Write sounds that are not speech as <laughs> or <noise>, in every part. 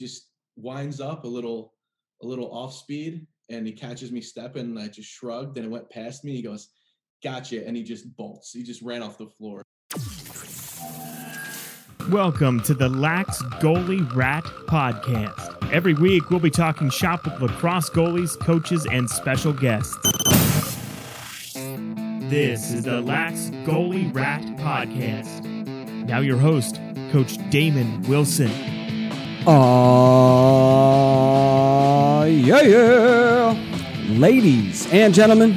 just winds up a little a little off speed and he catches me stepping and I just shrugged and it went past me. He goes, Gotcha. And he just bolts. He just ran off the floor. Welcome to the Lax Goalie Rat Podcast. Every week, we'll be talking shop with lacrosse goalies, coaches, and special guests. This is the Lax Goalie Rat Podcast. Now, your host, Coach Damon Wilson. Aw, yeah, yeah. Ladies and gentlemen,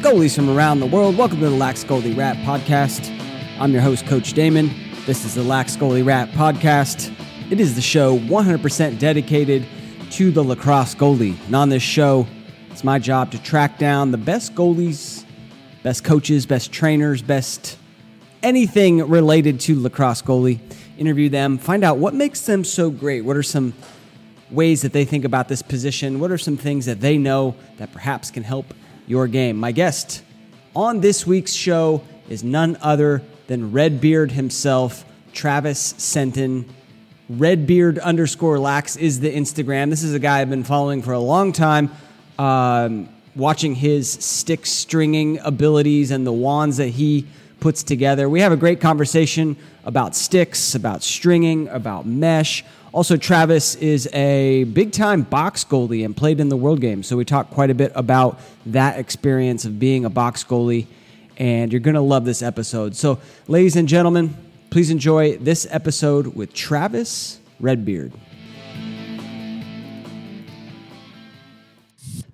goalies from around the world, welcome to the Lax Goalie Rat Podcast. I'm your host, Coach Damon. This is the Lax Goalie Rat Podcast. It is the show 100% dedicated to the lacrosse goalie. And on this show, it's my job to track down the best goalies, best coaches, best trainers, best anything related to lacrosse goalie. Interview them, find out what makes them so great. What are some ways that they think about this position? What are some things that they know that perhaps can help your game? My guest on this week's show is none other than Redbeard himself, Travis Sandin. Redbeard underscore lax is the Instagram. This is a guy I've been following for a long time, um, watching his stick stringing abilities and the wands that he puts together. We have a great conversation about sticks, about stringing, about mesh. Also, Travis is a big time box goalie and played in the World Game. So we talk quite a bit about that experience of being a box goalie. And you're going to love this episode. So, ladies and gentlemen, please enjoy this episode with Travis Redbeard.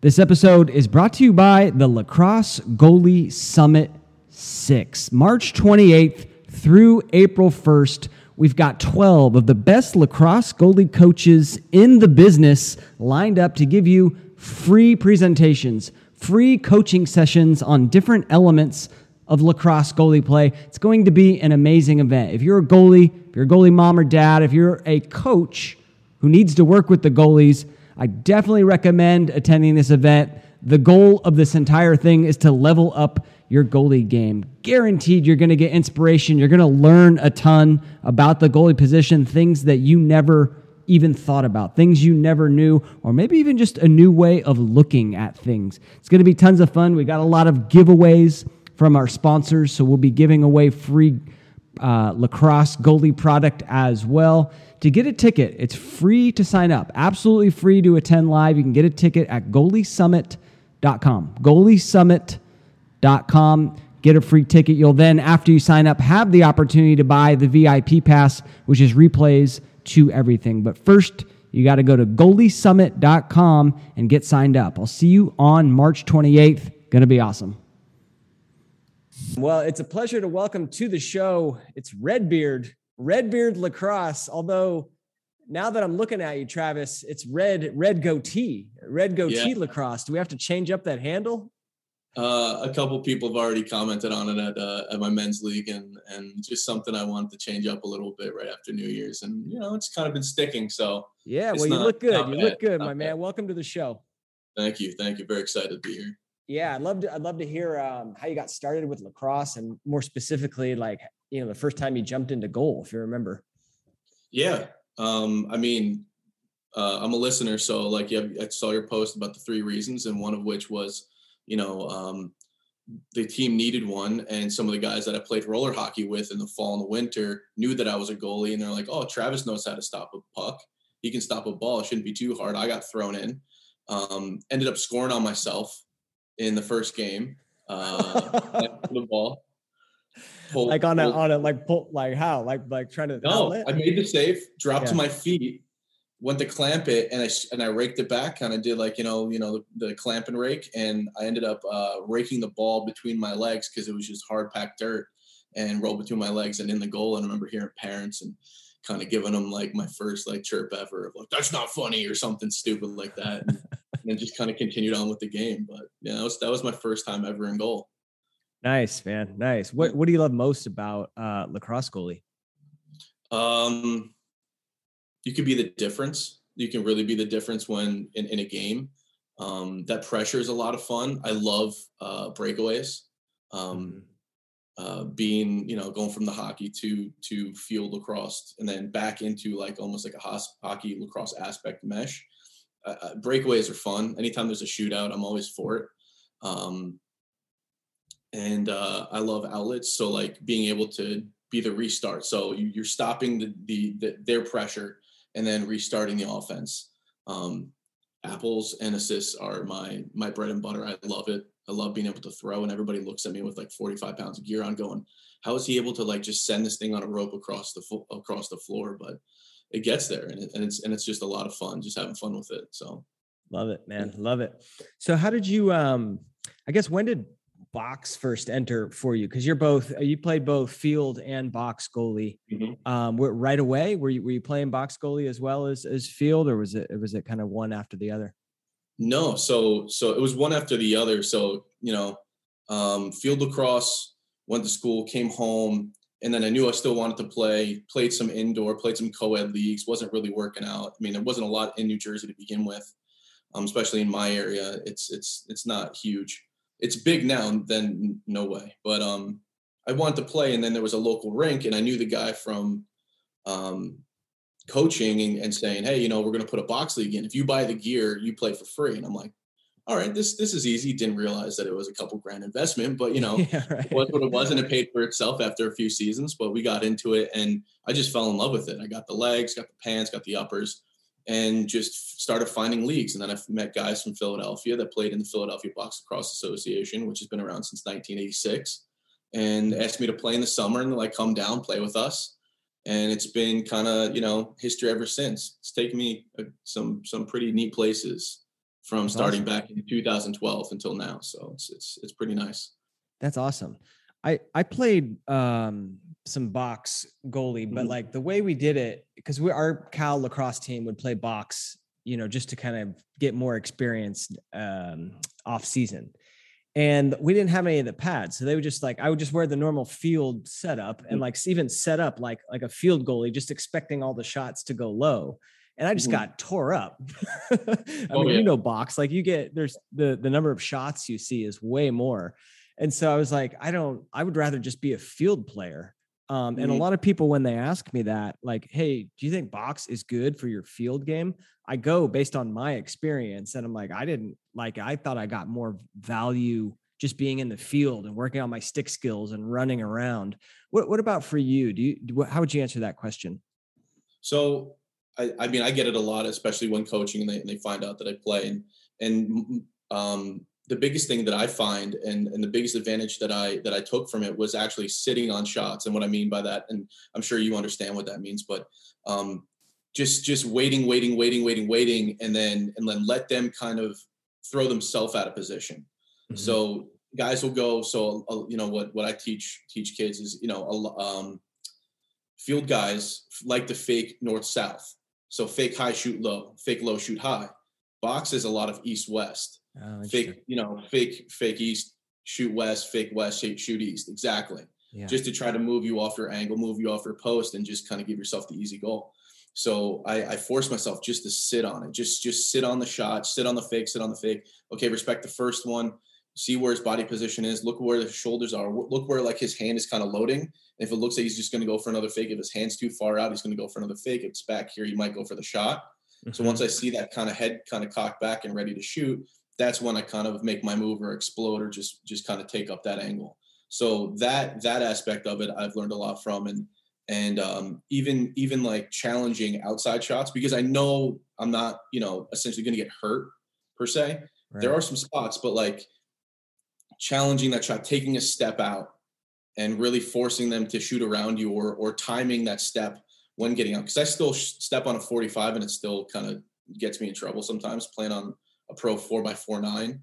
This episode is brought to you by the Lacrosse Goalie Summit 6, March 28th through April 1st. We've got 12 of the best lacrosse goalie coaches in the business lined up to give you free presentations, free coaching sessions on different elements of lacrosse goalie play. It's going to be an amazing event. If you're a goalie, if you're a goalie mom or dad, if you're a coach who needs to work with the goalies, I definitely recommend attending this event. The goal of this entire thing is to level up your goalie game. Guaranteed you're going to get inspiration. You're going to learn a ton about the goalie position, things that you never even thought about, things you never knew, or maybe even just a new way of looking at things. It's going to be tons of fun. We got a lot of giveaways from our sponsors, so we'll be giving away free uh, lacrosse goalie product as well. To get a ticket, it's free to sign up, absolutely free to attend live. You can get a ticket at Goaliesummit.com. goaliesummit.com. Goaliesummit.com. Get a free ticket. You'll then, after you sign up, have the opportunity to buy the VIP pass, which is replays to everything. But first, you got to go to goaliesummit.com and get signed up. I'll see you on March 28th. Going to be awesome. Well, it's a pleasure to welcome to the show. It's Redbeard, Redbeard Lacrosse. Although now that I'm looking at you, Travis, it's red, red goatee, red goatee Yeah. lacrosse. Do we have to change up that handle? Uh, a couple people have already commented on it at uh, at my men's league, and and just something I wanted to change up a little bit right after New Year's, and you know it's kind of been sticking. So Yeah, well, you not- look good. You bad, look good, my man. Welcome to the show. thank you, thank you. Very excited to be here. Yeah, I'd love to. I'd love to hear um, how you got started with lacrosse, and more specifically, like you know, the first time you jumped into goal, if you remember. Yeah, um, I mean, uh, I'm a listener, so like, yeah, I saw your post about the three reasons, and one of which was, you know, um, the team needed one, and some of the guys that I played roller hockey with in the fall and the winter knew that I was a goalie, and they're like, "Oh, Travis knows how to stop a puck. He can stop a ball. It shouldn't be too hard." I got thrown in, um, ended up scoring on myself in the first game. Uh, <laughs> the ball. Pulled- like on a on a like pull like how like like trying to no, outlet? I made the save, dropped to my feet, went to clamp it, and I and I raked it back. Kind of did like you know you know the, the clamp and rake, and I ended up uh, raking the ball between my legs because it was just hard packed dirt and rolled between my legs and in the goal. And I remember hearing parents and kind of giving them like my first like chirp ever of like that's not funny or something stupid like that, and, <laughs> and just kind of continued on with the game. But yeah, that was that was my first time ever in goal. Nice, man. Nice. What what do you love most about uh lacrosse goalie? Um, you could be the difference. You can really be the difference when in, in a game. Um, that pressure is a lot of fun. I love uh, breakaways. Um, uh, being you know going from the hockey to to field lacrosse and then back into like almost like a hockey lacrosse aspect mesh uh, uh, breakaways are fun anytime there's a shootout i'm always for it um, and uh, i love outlets so like being able to be the restart so you, are stopping the, the, the, their pressure and then restarting the offense um, apples and assists are my my bread and butter i love it I love being able to throw, and everybody looks at me with like 45 pounds of gear on, going, "How is he able to like just send this thing on a rope across the fo- across the floor?" But it gets there, and, it, and it's and it's just a lot of fun, just having fun with it. So, love it, man, love it. So, how did you? um I guess when did box first enter for you? Because you're both you played both field and box goalie. Mm-hmm. Um, right away, were you were you playing box goalie as well as as field, or was it was it kind of one after the other? No, so so it was one after the other. So you know, um, field lacrosse, went to school, came home, and then I knew I still wanted to play. Played some indoor, played some co-ed leagues. wasn't really working out. I mean, there wasn't a lot in New Jersey to begin with, um, especially in my area. It's it's it's not huge. It's big now. Then no way. But um, I wanted to play, and then there was a local rink, and I knew the guy from um, coaching and, and saying, hey, you know, we're going to put a box league in. If you buy the gear, you play for free. And I'm like, all right, this this is easy. Didn't realize that it was a couple grand investment, but you know, <laughs> yeah, right. it was what it was, and it paid for itself after a few seasons. But we got into it, and I just fell in love with it. I got the legs, got the pants, got the uppers, and just started finding leagues. And then I've met guys from Philadelphia that played in the Philadelphia Box Lacrosse Association, which has been around since 1986, and asked me to play in the summer and like come down, play with us and it's been kind of you know history ever since. It's taken me uh, some some pretty neat places from starting awesome. back in 2012 until now. So it's it's it's pretty nice. That's awesome. I I played um some box goalie, but mm-hmm. like the way we did it, because we our Cal lacrosse team would play box, you know, just to kind of get more experience um off season and we didn't have any of the pads so they would just like i would just wear the normal field setup and mm. like even set up like like a field goalie just expecting all the shots to go low and i just mm-hmm. got tore up <laughs> i oh, mean yeah. you know box like you get there's the the number of shots you see is way more and so i was like i don't i would rather just be a field player um, and mm-hmm. a lot of people, when they ask me that, like, hey, do you think box is good for your field game? I go based on my experience. And I'm like, I didn't like, I thought I got more value just being in the field and working on my stick skills and running around. What, what about for you? Do you, how would you answer that question? So, I, I mean, I get it a lot, especially when coaching and they, and they find out that I play. And, and um, the biggest thing that I find and, and the biggest advantage that I that I took from it was actually sitting on shots. And what I mean by that, and I'm sure you understand what that means, but um, just just waiting, waiting, waiting, waiting, waiting, and then and then let them kind of throw themselves out of position. Mm-hmm. So guys will go. So uh, you know what what I teach teach kids is you know um, field guys like to fake north south. So fake high, shoot low, fake low, shoot high. Box is a lot of east west Oh, fake, you know, fake, fake east, shoot west, fake west, shoot east. Exactly. Yeah. Just to try to move you off your angle, move you off your post, and just kind of give yourself the easy goal. So I, I forced myself just to sit on it, just just sit on the shot, sit on the fake, sit on the fake. Okay, respect the first one. See where his body position is. Look where the shoulders are. Look where like his hand is kind of loading. If it looks like he's just going to go for another fake, if his hand's too far out, he's going to go for another fake. If it's back here, he might go for the shot. Mm-hmm. So once I see that kind of head kind of cocked back and ready to shoot, that's when I kind of make my move or explode or just just kind of take up that angle. So that that aspect of it I've learned a lot from and and um, even even like challenging outside shots because I know I'm not you know essentially going to get hurt per se. Right. There are some spots, but like challenging that shot, taking a step out and really forcing them to shoot around you or or timing that step when getting out because I still step on a 45 and it still kind of gets me in trouble sometimes playing on a pro four by four nine.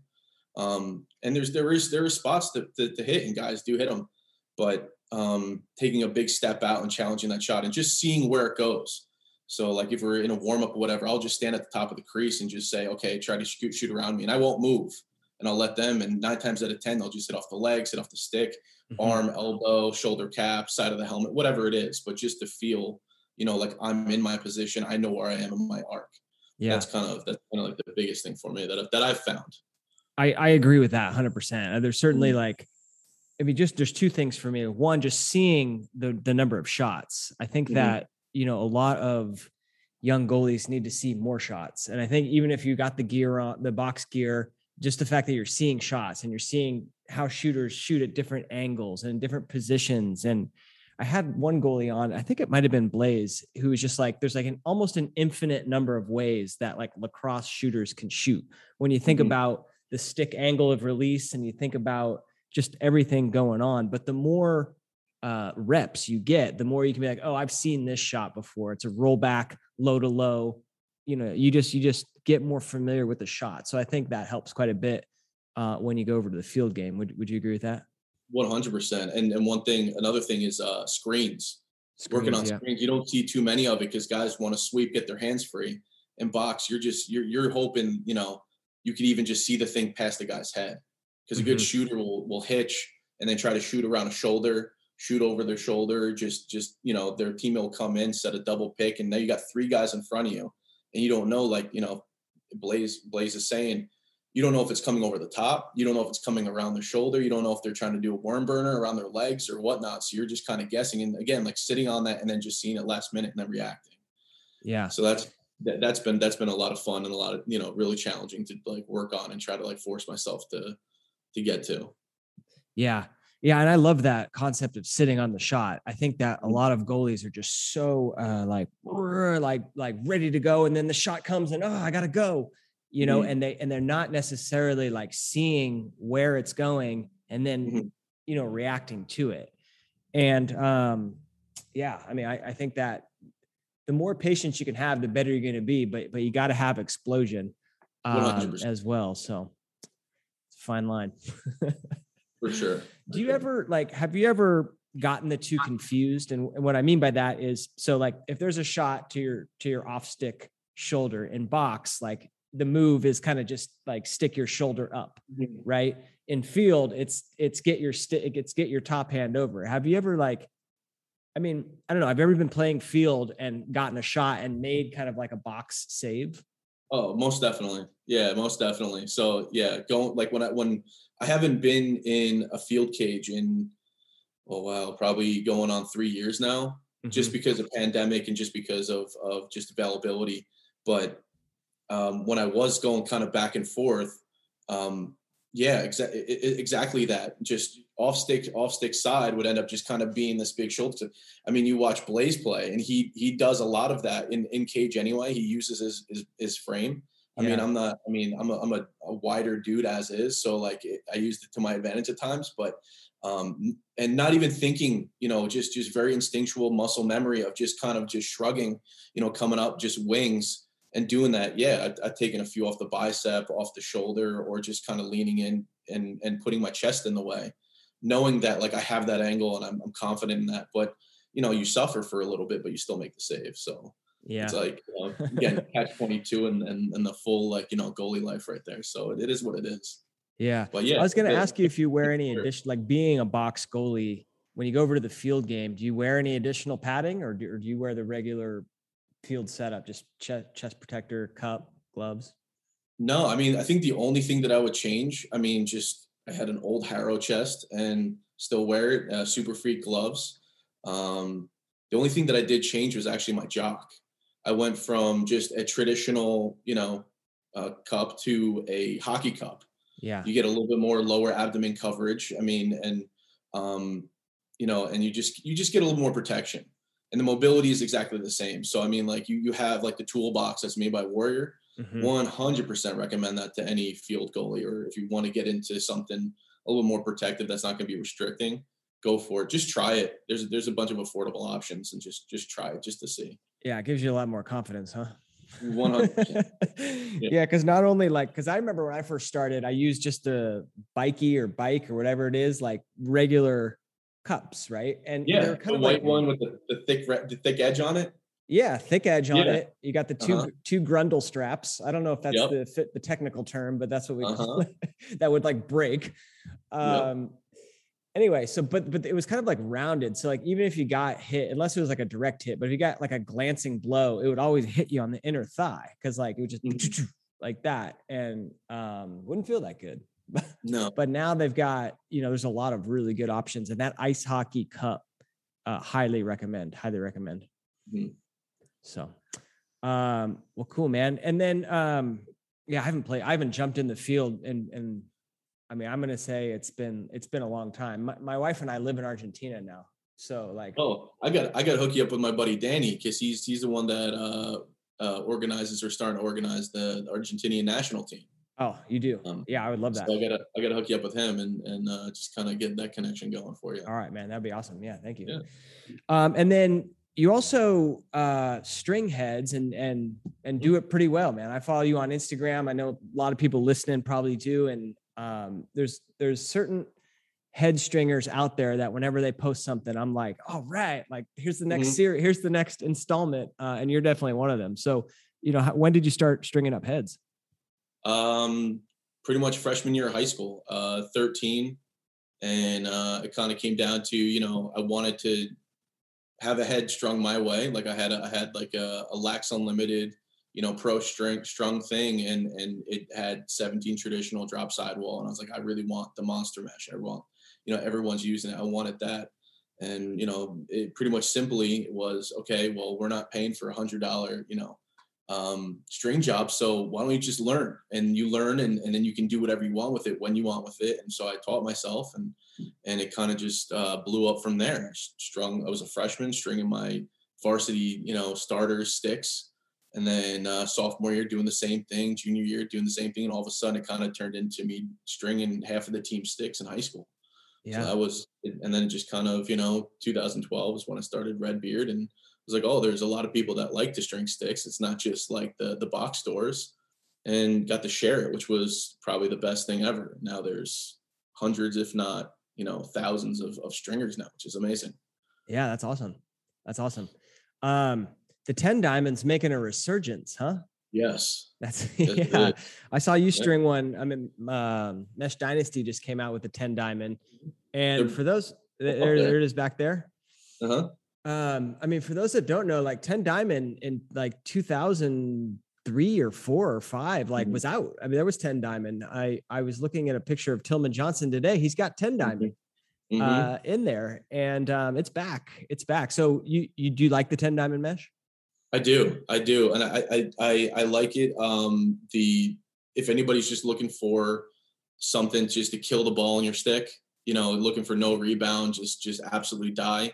Um, and there's there is there are spots to, to, to, hit and guys do hit them, but um, taking a big step out and challenging that shot and just seeing where it goes. So like if we're in a warm up or whatever, I'll just stand at the top of the crease and just say, okay, try to shoot shoot around me, and I won't move, and I'll let them. And nine times out of ten, they'll just hit off the legs, hit off the stick, mm-hmm. arm, elbow, shoulder cap, side of the helmet, whatever it is. But just to feel, you know, like I'm in my position, I know where I am in my arc yeah that's kind of that's kind of like the biggest thing for me that I've, that I've found I I agree with that 100 percent there's certainly mm-hmm. like I mean, just there's two things for me. One, just seeing the the number of shots. I think Mhm. that you know a lot of young goalies need to see more shots, and I think even if you got the gear on the box gear, just the fact that you're seeing shots and you're seeing how shooters shoot at different angles and different positions. And I had one goalie on, I think it might have been Blaze, who was just like, there's like an almost an infinite number of ways that like lacrosse shooters can shoot. When you think Mhm. about the stick angle of release and you think about just everything going on. But the more uh, reps you get, the more you can be like, oh, I've seen this shot before. It's a rollback, low to low. You know, you just you just get more familiar with the shot. So I think that helps quite a bit uh, when you go over to the field game. Would Would you agree with that? One hundred percent. And and one thing, another thing is uh, screens. Working on Screens, yeah. screens, you don't see too many of it because guys want to sweep, get their hands free. and box, you're just you're you're hoping you know you could even just see the thing past the guy's head because a good Mhm. shooter will will hitch and then try to shoot around a shoulder, shoot over their shoulder. Just just you know their teammate will come in, set a double pick, and now you got three guys in front of you, and you don't know like you know Blaze Blaze is saying you don't know if it's coming over the top. You don't know if it's coming around their shoulder. You don't know if they're trying to do a worm burner around their legs or whatnot. So you're just kind of guessing. And again, like sitting on that and then just seeing it last minute and then reacting. Yeah. So that's that, that's been that's been a lot of fun and a lot of you know really challenging to like work on and try to like force myself to to get to. Yeah. Yeah. And I love that concept of sitting on the shot. I think that Mm-hmm. a lot of goalies are just so uh, like, like, like ready to go. And then the shot comes and, oh, I got to go, you know, Mhm. and they, and they're not necessarily like seeing where it's going and then, Mhm. you know, reacting to it. And um, yeah, I mean, I, I think that the more patience you can have, the better you're going to be, but, but you got to have explosion um, as well. So it's a fine line. <laughs> For sure. Do you ever like have you ever gotten the two confused? And, and what I mean by that is so like if there's a shot to your to your off stick shoulder in box, like the move is kind of just like stick your shoulder up, Mhm. right? In field, it's it's get your stick, it's get your top hand over. Have you ever like I mean, I don't know. I've ever been playing field and gotten a shot and made kind of like a box save. Oh, most definitely. Yeah, most definitely. So yeah, going like when I when I haven't been in a field cage in oh wow, probably going on three years now, just because of pandemic and just because of of just availability. But um, when I was going kind of back and forth, um, yeah, exactly exactly that. Just off stick off stick side would end up just kind of being this big shoulder. I mean, you watch Blaze play, and he he does a lot of that in in cage anyway. He uses his his, his frame. I mean, I'm not. I mean, I'm a I'm a, a wider dude as is, so like it, I used it to my advantage at times, but um and not even thinking, you know, just just very instinctual muscle memory of just kind of just shrugging, you know, coming up just wings and doing that. Yeah, I, I've taken a few off the bicep, off the shoulder, or just kind of leaning in and and putting my chest in the way, knowing that like I have that angle and I'm, I'm confident in that. But you know, you suffer for a little bit, but you still make the save. So Yeah. it's like you know, again, <laughs> catch twenty two and, and and the full like you know goalie life right there. So it, it is what it is. Yeah. But yeah, I was going to the- ask you if you wear any addition, like being a box goalie, when you go over to the field game, do you wear any additional padding or do, or do you wear the regular field setup, just chest, chest protector, cup, gloves? No, I mean, I think the only thing that I would change, I mean, just I had an old Harrow chest and still wear it, uh, Super Freak gloves. Um, the only thing that I did change was actually my jock. I went from just a traditional, you know, uh, cup to a hockey cup. Yeah. You get a little bit more lower abdomen coverage. I mean, and um, you know, and you just you just get a little more protection. And the mobility is exactly the same. So I mean, like you you have like the toolbox that's made by Warrior. Mhm. One hundred percent recommend that to any field goalie, or if you want to get into something a little more protective that's not going to be restricting, go for it. Just try it. There's there's a bunch of affordable options, and just just try it just to see. Yeah. It gives you a lot more confidence, huh? One hundred. <laughs> yeah, because not only like because I remember when I first started, I used just a bikey or bike or whatever it is, like regular cups, right? And Yeah, they're the of white like, one with the, the thick the thick edge on it. Yeah, thick edge on Yeah. it. You got the 2 Uh-huh. two grundle straps. I don't know if that's Yep. the fit the technical term, but that's what we call Uh-huh. it. <laughs> that would like break. Um anyway, so but but it was kind of like rounded. So like even if you got hit, unless it was like a direct hit, but if you got like a glancing blow, it would always hit you on the inner thigh because like it would just Mhm. like that and um wouldn't feel that good. No. but now they've got, you know, there's a lot of really good options. And that ice hockey cup, uh, highly recommend, highly recommend. Mhm. So, um, well, cool, man. And then, um, yeah, I haven't played, I haven't jumped in the field and, and I mean, I'm going to say it's been, it's been a long time. My, my wife and I live in Argentina now. So like, Oh, I got I got to hook you up with my buddy Danny because he's he's the one that uh, uh, organizes or starting to organize the Argentinian national team. Oh, you do. Um, Yeah, I would love that. So I gotta I gotta hook you up with him and and uh, just kind of get that connection going for you. All right, man. That'd be awesome. Yeah, thank you. Yeah. Um, and then you also uh, string heads and and and do it pretty well, man. I follow you on Instagram. I know a lot of people listening probably do. And um, there's there's certain head stringers out there that whenever they post something, I'm like, all right, like here's the next Mhm. series, here's the next installment, uh, and you're definitely one of them. So, you know, how, when did you start stringing up heads? Um, pretty much freshman year of high school, uh, 13. And uh, it kind of came down to, you know, I wanted to have a head strung my way. Like I had, a, I had like a, a Lax Unlimited, you know, pro string strung thing. And, and it had 17 traditional drop sidewall. And I was like, I really want the monster mesh. I want, you know, everyone's using it. I wanted that. And, you know, it pretty much simply was, okay, well, we're not paying for a hundred dollar, you know, um, string job. So why don't you just learn and you learn and, and then you can do whatever you want with it when you want with it. And so I taught myself and, and it kind of just uh, blew up from there. Strung, I was a freshman stringing my varsity, you know, starters sticks. And then uh, sophomore year doing the same thing, junior year doing the same thing. And all of a sudden it kind of turned into me stringing half of the team sticks in high school. So that was, and then just kind of, you know, 2012 is when I started Red Beard and was like, oh, there's a lot of people that like to string sticks. It's not just like the the box stores, and got to share it, which was probably the best thing ever. Now there's hundreds, if not, you know, thousands of, of stringers now, which is amazing. Yeah, that's awesome. That's awesome. Um, the 10 diamonds making a resurgence, huh? Yes. That's <laughs> yeah. good. I saw you Yeah. string one. I mean, um, Mesh Dynasty just came out with the 10 diamond. And They're- for those, there there. it is back there. Uh huh. Um, I mean, for those that don't know, like 10 diamond in like 2003 or four or five, like Mhm. was out. I mean, there was 10 diamond. I, I was looking at a picture of Tillman Johnson today. He's got 10 diamond Mhm. uh, in there and um, it's back. It's back. So you, you do you like the 10 diamond mesh? I do, I do, and I I I, I like it. Um, the if anybody's just looking for something just to kill the ball in your stick, you know, looking for no rebound, just just absolutely die,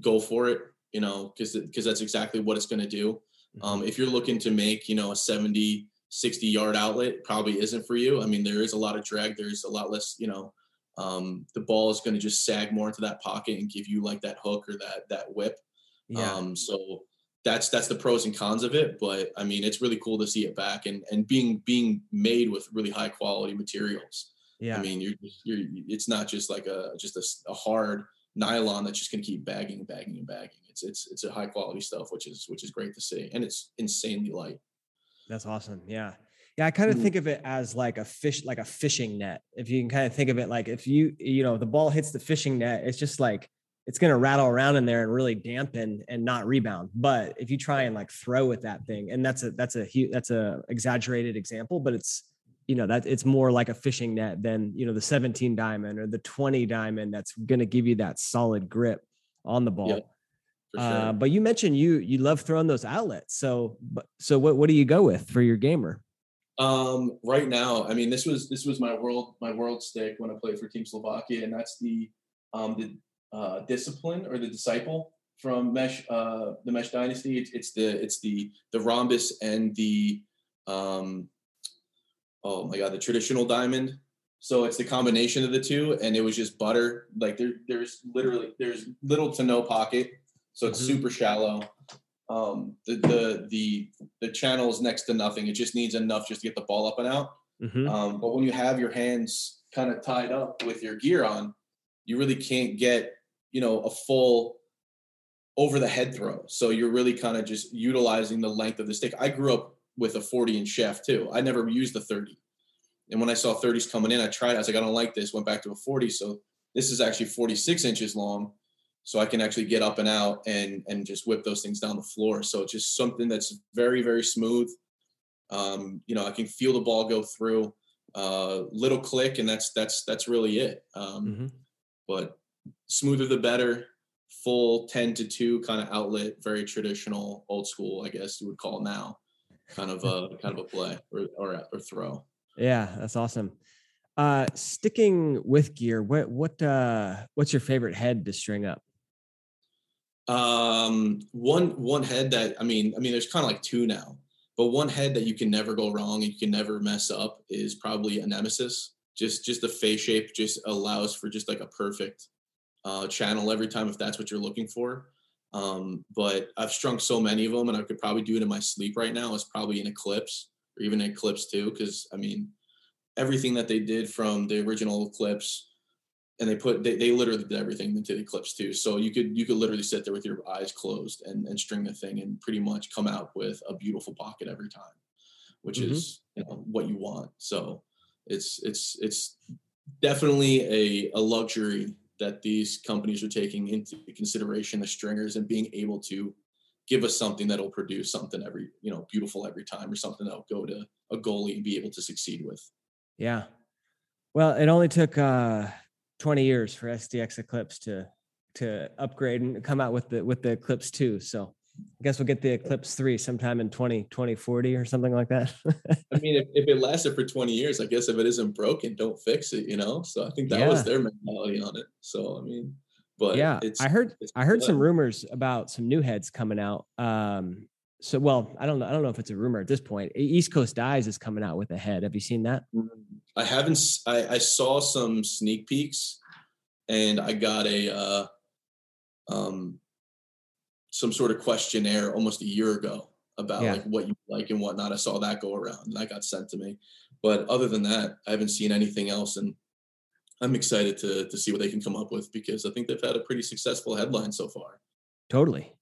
go for it. You know, because because that's exactly what it's going to do. Um, if you're looking to make, you know, a 70, 60 yard outlet, probably isn't for you. I mean, there is a lot of drag. There's a lot less, you know, um, the ball is going to just sag more into that pocket and give you like that hook or that that whip. Yeah. Um, so that's that's the pros and cons of it. But I mean, it's really cool to see it back and and being being made with really high quality materials. yeah. I mean, you're you're it's not just like a just a hard nylon that's just going to keep bagging and bagging and bagging. It's it's it's a high quality stuff, which is which is great to see, and it's insanely light. That's awesome. Yeah. Yeah. I kind of Mhm. think of it as like a fish, like a fishing net. If you can kind of think of it like if you, you know, the ball hits the fishing net, it's just like it's going to rattle around in there and really dampen and not rebound. But if you try and like throw at that thing, and that's a, that's a huge, that's a exaggerated example, but it's, you know, that it's more like a fishing net than, you know, the 17 diamond or the 20 diamond that's going to give you that solid grip on the ball. For sure. Uh, but you mentioned you you love throwing those outlets. So, so what what do you go with for your gamer? Um, right now, I mean, this was this was my world my world stick when I played for Team Slovakia, and that's the um, the uh, discipline or the disciple from Mesh uh, the Mesh Dynasty. It's, it's the it's the the rhombus and the um, oh my god, the traditional diamond. So it's the combination of the two, and it was just butter. Like there, there's literally there's little to no pocket, so it's Mhm. super shallow. Um, the the the the channel is next to nothing. It just needs enough just to get the ball up and out. Mhm. Um, but when you have your hands kind of tied up with your gear on, you really can't get you know a full over the head throw. So you're really kind of just utilizing the length of the stick. I grew up with a 40 inch shaft too. I never used the 30. And when I saw 30s coming in, I tried. I was like, I don't like this. Went back to a 40. So this is actually 46 inches long. So I can actually get up and out and and just whip those things down the floor. So it's just something that's very very smooth. Um, you know, I can feel the ball go through. uh, little click, and that's that's that's really it. Um, Mm-hmm. But smoother the better. Full ten to two kind of outlet, very traditional, old school, I guess you would call now, kind of a kind of a play or or, or throw. Yeah, that's awesome. Uh, sticking with gear, what what uh, what's your favorite head to string up? Um, one one head that I mean, I mean, there's kind of like two now, but one head that you can never go wrong and you can never mess up is probably a nemesis. Just just the face shape just allows for just like a perfect uh, channel every time if that's what you're looking for. Um, but I've strung so many of them, and I could probably do it in my sleep right now. Is probably an Eclipse or even an Eclipse too, because I mean, everything that they did from the original Eclipse and they put they, they literally did everything into the eclipse too so you could you could literally sit there with your eyes closed and, and string the thing and pretty much come out with a beautiful pocket every time which Mhm. is you know what you want so it's it's it's definitely a, a luxury that these companies are taking into consideration the stringers and being able to give us something that'll produce something every you know beautiful every time or something that'll go to a goalie and be able to succeed with Yeah. Well, it only took uh 20 years for STX Eclipse to to upgrade and come out with the with the Eclipse 2. So I guess we'll get the Eclipse 3 sometime in 20 2040 or something like that. I mean, if, if it lasted for 20 years, I guess if it isn't broken, don't fix it, you know? So I think that was their mentality on it. So, I mean, but yeah, it's, I heard I heard some rumors about some new heads coming out. Um so well, I don't know I don't know if it's a rumor at this point. East Coast Dyes is coming out with a head. Have you seen that? I haven't, I, I saw some sneak peeks and I got a, uh, um, some sort of questionnaire almost a year ago about Yeah. like what you like and whatnot. I saw that go around and that got sent to me. But other than that, I haven't seen anything else. And I'm excited to, to see what they can come up with because I think they've had a pretty successful headline so far. Totally.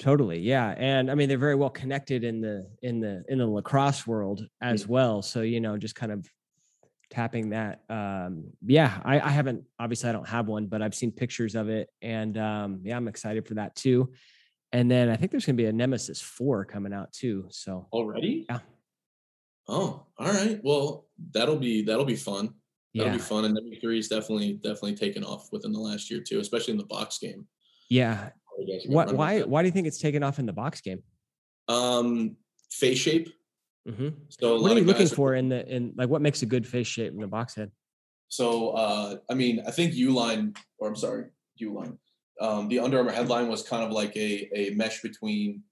Totally. Yeah. And I mean they're very well connected in the in the in the lacrosse world as well. So, you know, just kind of tapping that. Um, yeah, I, I haven't obviously I don't have one, but I've seen pictures of it. And um, yeah, I'm excited for that too. And then I think there's gonna be a Nemesis 4 coming out too. So Already? Yeah. Oh, all right. Well, that'll be that'll be fun. That'll yeah. be fun. And W3 is definitely definitely taken off within the last year too, especially in the box game. Yeah. You guys are gonna What why why do you think it's taken off in the box game? Um, face shape. Mhm. So What are you looking guys for in the in like what makes a good face shape in the box head? So uh, I mean, I think U line or I'm sorry, Uline. Um, the Under Armour headline was kind of like a a mesh between,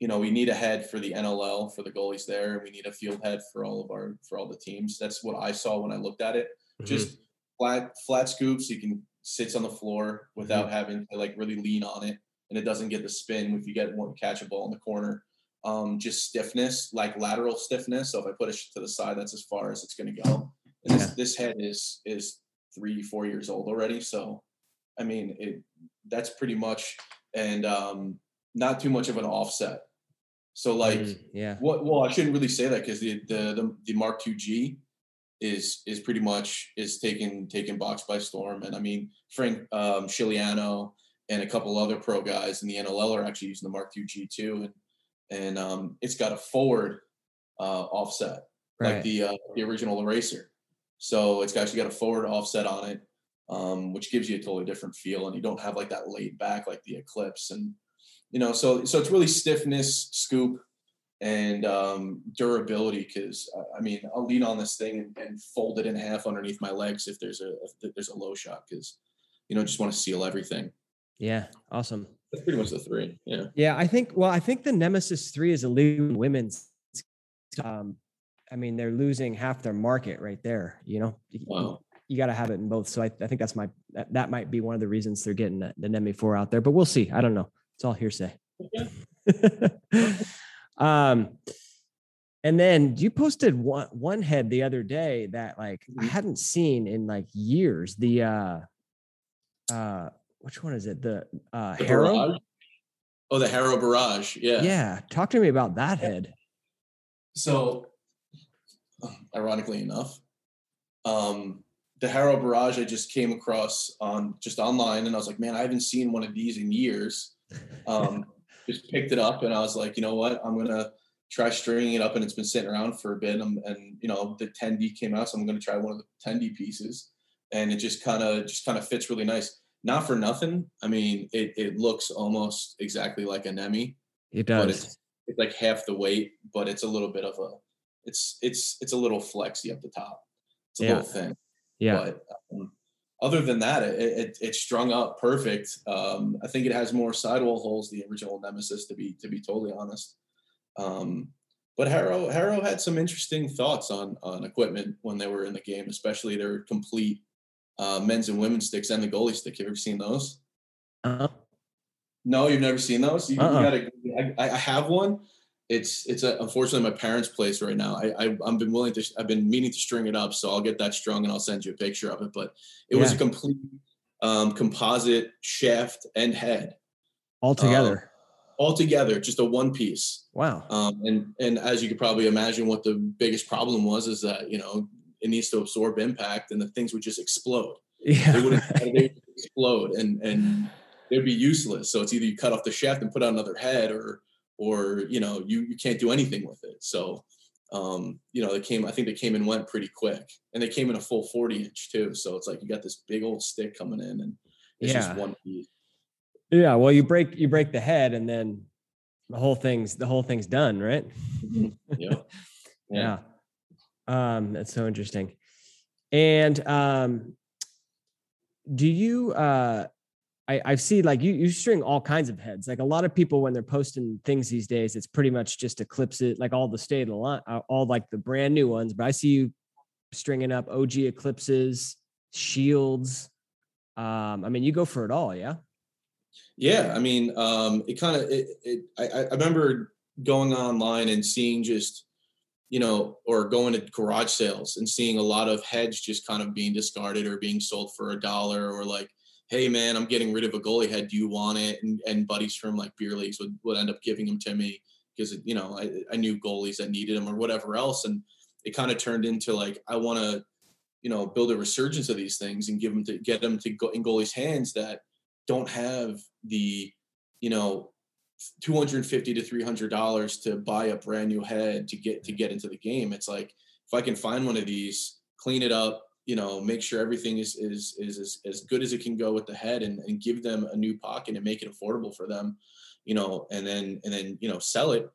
you know, we need a head for the NLL for the goalies there, and we need a field head for all of our for all the teams. That's what I saw when I looked at it. Mm-hmm. Just flat flat scoops. You can sits on the floor without having to like really lean on it, and it doesn't get the spin if you get one catch a ball in the corner. Um, just stiffness, like lateral stiffness. So if I put it to the side, that's as far as it's going to go. And this, Yeah. this head is is three four years old already. So I mean it that's pretty much and um, not too much of an offset. So like Mm, yeah. what? Well, I shouldn't really say that because the, the the the Mark II G is is pretty much is taken taken box by storm. And I mean Frank um, Scigliano and a couple other pro guys in the NLL are actually using the Mark II G too, and and um, it's got a forward uh, offset like the uh, the original eraser. So it's actually got a forward offset on it, um, which gives you a totally different feel, and you don't have like that laid back like the Eclipse, and you know, so so it's really stiffness, scoop, and um, durability. Because I mean, I'll lean on this thing and, and fold it in half underneath my legs if there's a if there's a low shot, because you know, just want to seal everything. Yeah. Awesome. That's pretty much the three. Yeah. Yeah, I think. Well, I think the Nemesis Three is a women's. Um, I mean, they're losing half their market right there. You know, you, got to have it in both. So I, I think that's my that, that might be one of the reasons they're getting the, the Nemi Four out there. But we'll see. I don't know. It's all hearsay. <laughs> um, and then you posted one one head the other day that like I Mhm. hadn't seen in like years. The uh, uh, which one is it? The uh, The Harrow. barrage? Oh, the Harrow Barrage. Yeah. Yeah, talk to me about that head. So, ironically enough, um, the Harrow Barrage I just came across on just online, and I was like, man, I haven't seen one of these in years. Um, <laughs> just picked it up, and I was like, you know what, I'm gonna try stringing it up, and it's been sitting around for a bit. Um, and you know, the 10D came out, so I'm going to try one of the 10D pieces, and it just kind of just kind of fits really nice. Not for nothing. I mean, it it looks almost exactly like a Nemi. It does. But it's, it's like half the weight, but it's a little bit of a it's it's it's a little flexy up the top. It's a Yeah. little thin. Yeah. But um, other than that, it, it it's strung up perfect. Um, I think it has more sidewall holes than the original Nemesis to be to be totally honest. Um, but Harrow Harrow had some interesting thoughts on on equipment when they were in the game, especially their complete uh, men's and women's sticks and the goalie stick. Have you ever seen those? Uh, No, you've never seen those. You, you Uh-uh. gotta. I, I have one. It's it's a, unfortunately my parents' place right now. I, I I've been willing to. I've been meaning to string it up, so I'll get that strung and I'll send you a picture of it. But it was a complete um, composite shaft and head all together. all together, just a one piece. wow. Um, and and as you could probably imagine, what the biggest problem was is that you know it needs to absorb impact, and the things would just explode. Yeah. They would <laughs> they would explode, and and they'd be useless. So it's either you cut off the shaft and put on another head, or or you know you you can't do anything with it. So um, you know they came. I think they came and went pretty quick, and they came in a full forty inch too. So it's like you got this big old stick coming in, and it's Yeah. just one piece. yeah. Well, you break you break the head, and then the whole thing's the whole thing's done, right? <laughs> Yeah. Yeah. Um, that's so interesting. And um, do you uh I, I see like you you string all kinds of heads. Like a lot of people when they're posting things these days, it's pretty much just eclipses, like all the state of the line, uh, all like the brand new ones. But I see you stringing up OG eclipses, shields. Um, I mean, you go for it all, yeah. Yeah, I mean, um, it kind of it, it. I, I remember going online and seeing just, you know, or going to garage sales and seeing a lot of heads just kind of being discarded or being sold for a dollar or like, hey man, I'm getting rid of a goalie head. Do you want it? And and buddies from like beer leagues would, would end up giving them to me because you know I, I knew goalies that needed them or whatever else, and it kind of turned into like I want to, you know, build a resurgence of these things and give them to get them to go in goalies' hands that don't have the you know 250 to 300 dollars to buy a brand new head to get to get into the game it's like if i can find one of these clean it up you know make sure everything is is is as, as good as it can go with the head and, and give them a new pocket and make it affordable for them you know and then and then you know sell it.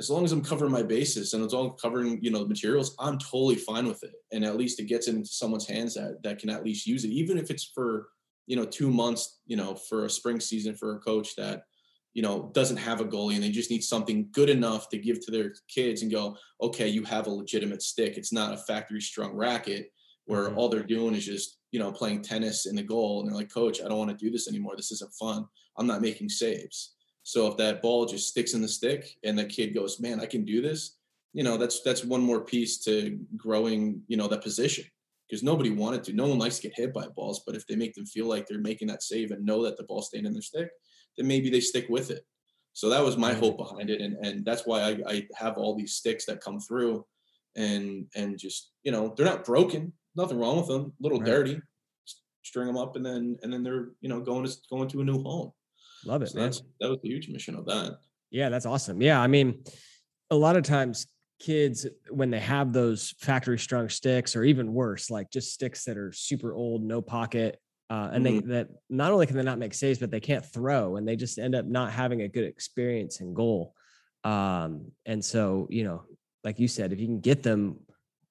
As long as i'm covering my bases and it's all covering you know the materials i'm totally fine with it. And at least it gets into someone's hands that that can at least use it even if it's for you know two months you know for a spring season for a coach that you know doesn't have a goalie and they just need something good enough to give to their kids and go okay you have a legitimate stick. It's not a factory strung racket where Mhm. all they're doing is just you know playing tennis in the goal and they're like coach i don't want to do this anymore. This isn't fun. I'm not making saves. So if that ball just sticks in the stick and the kid goes man i can do this you know that's that's one more piece to growing you know that position. Because nobody wanted to. No one likes to get hit by balls but if they make them feel like they're making that save and know that the ball's staying in their stick then maybe they stick with it. So that was my Mhm. hope behind it and and that's why I, I have all these sticks that come through and and just you know they're not broken nothing wrong with them a little Right. dirty string them up and then and then they're you know going to going to a new home Love it, so man. that was the huge mission of that Yeah, that's awesome. Yeah, I mean, a lot of times kids when they have those factory strung sticks or even worse, like just sticks that are super old, no pocket, uh, and they that not only can they not make saves, but they can't throw, and they just end up not having a good experience in goal. Um, and so, you know, like you said, if you can get them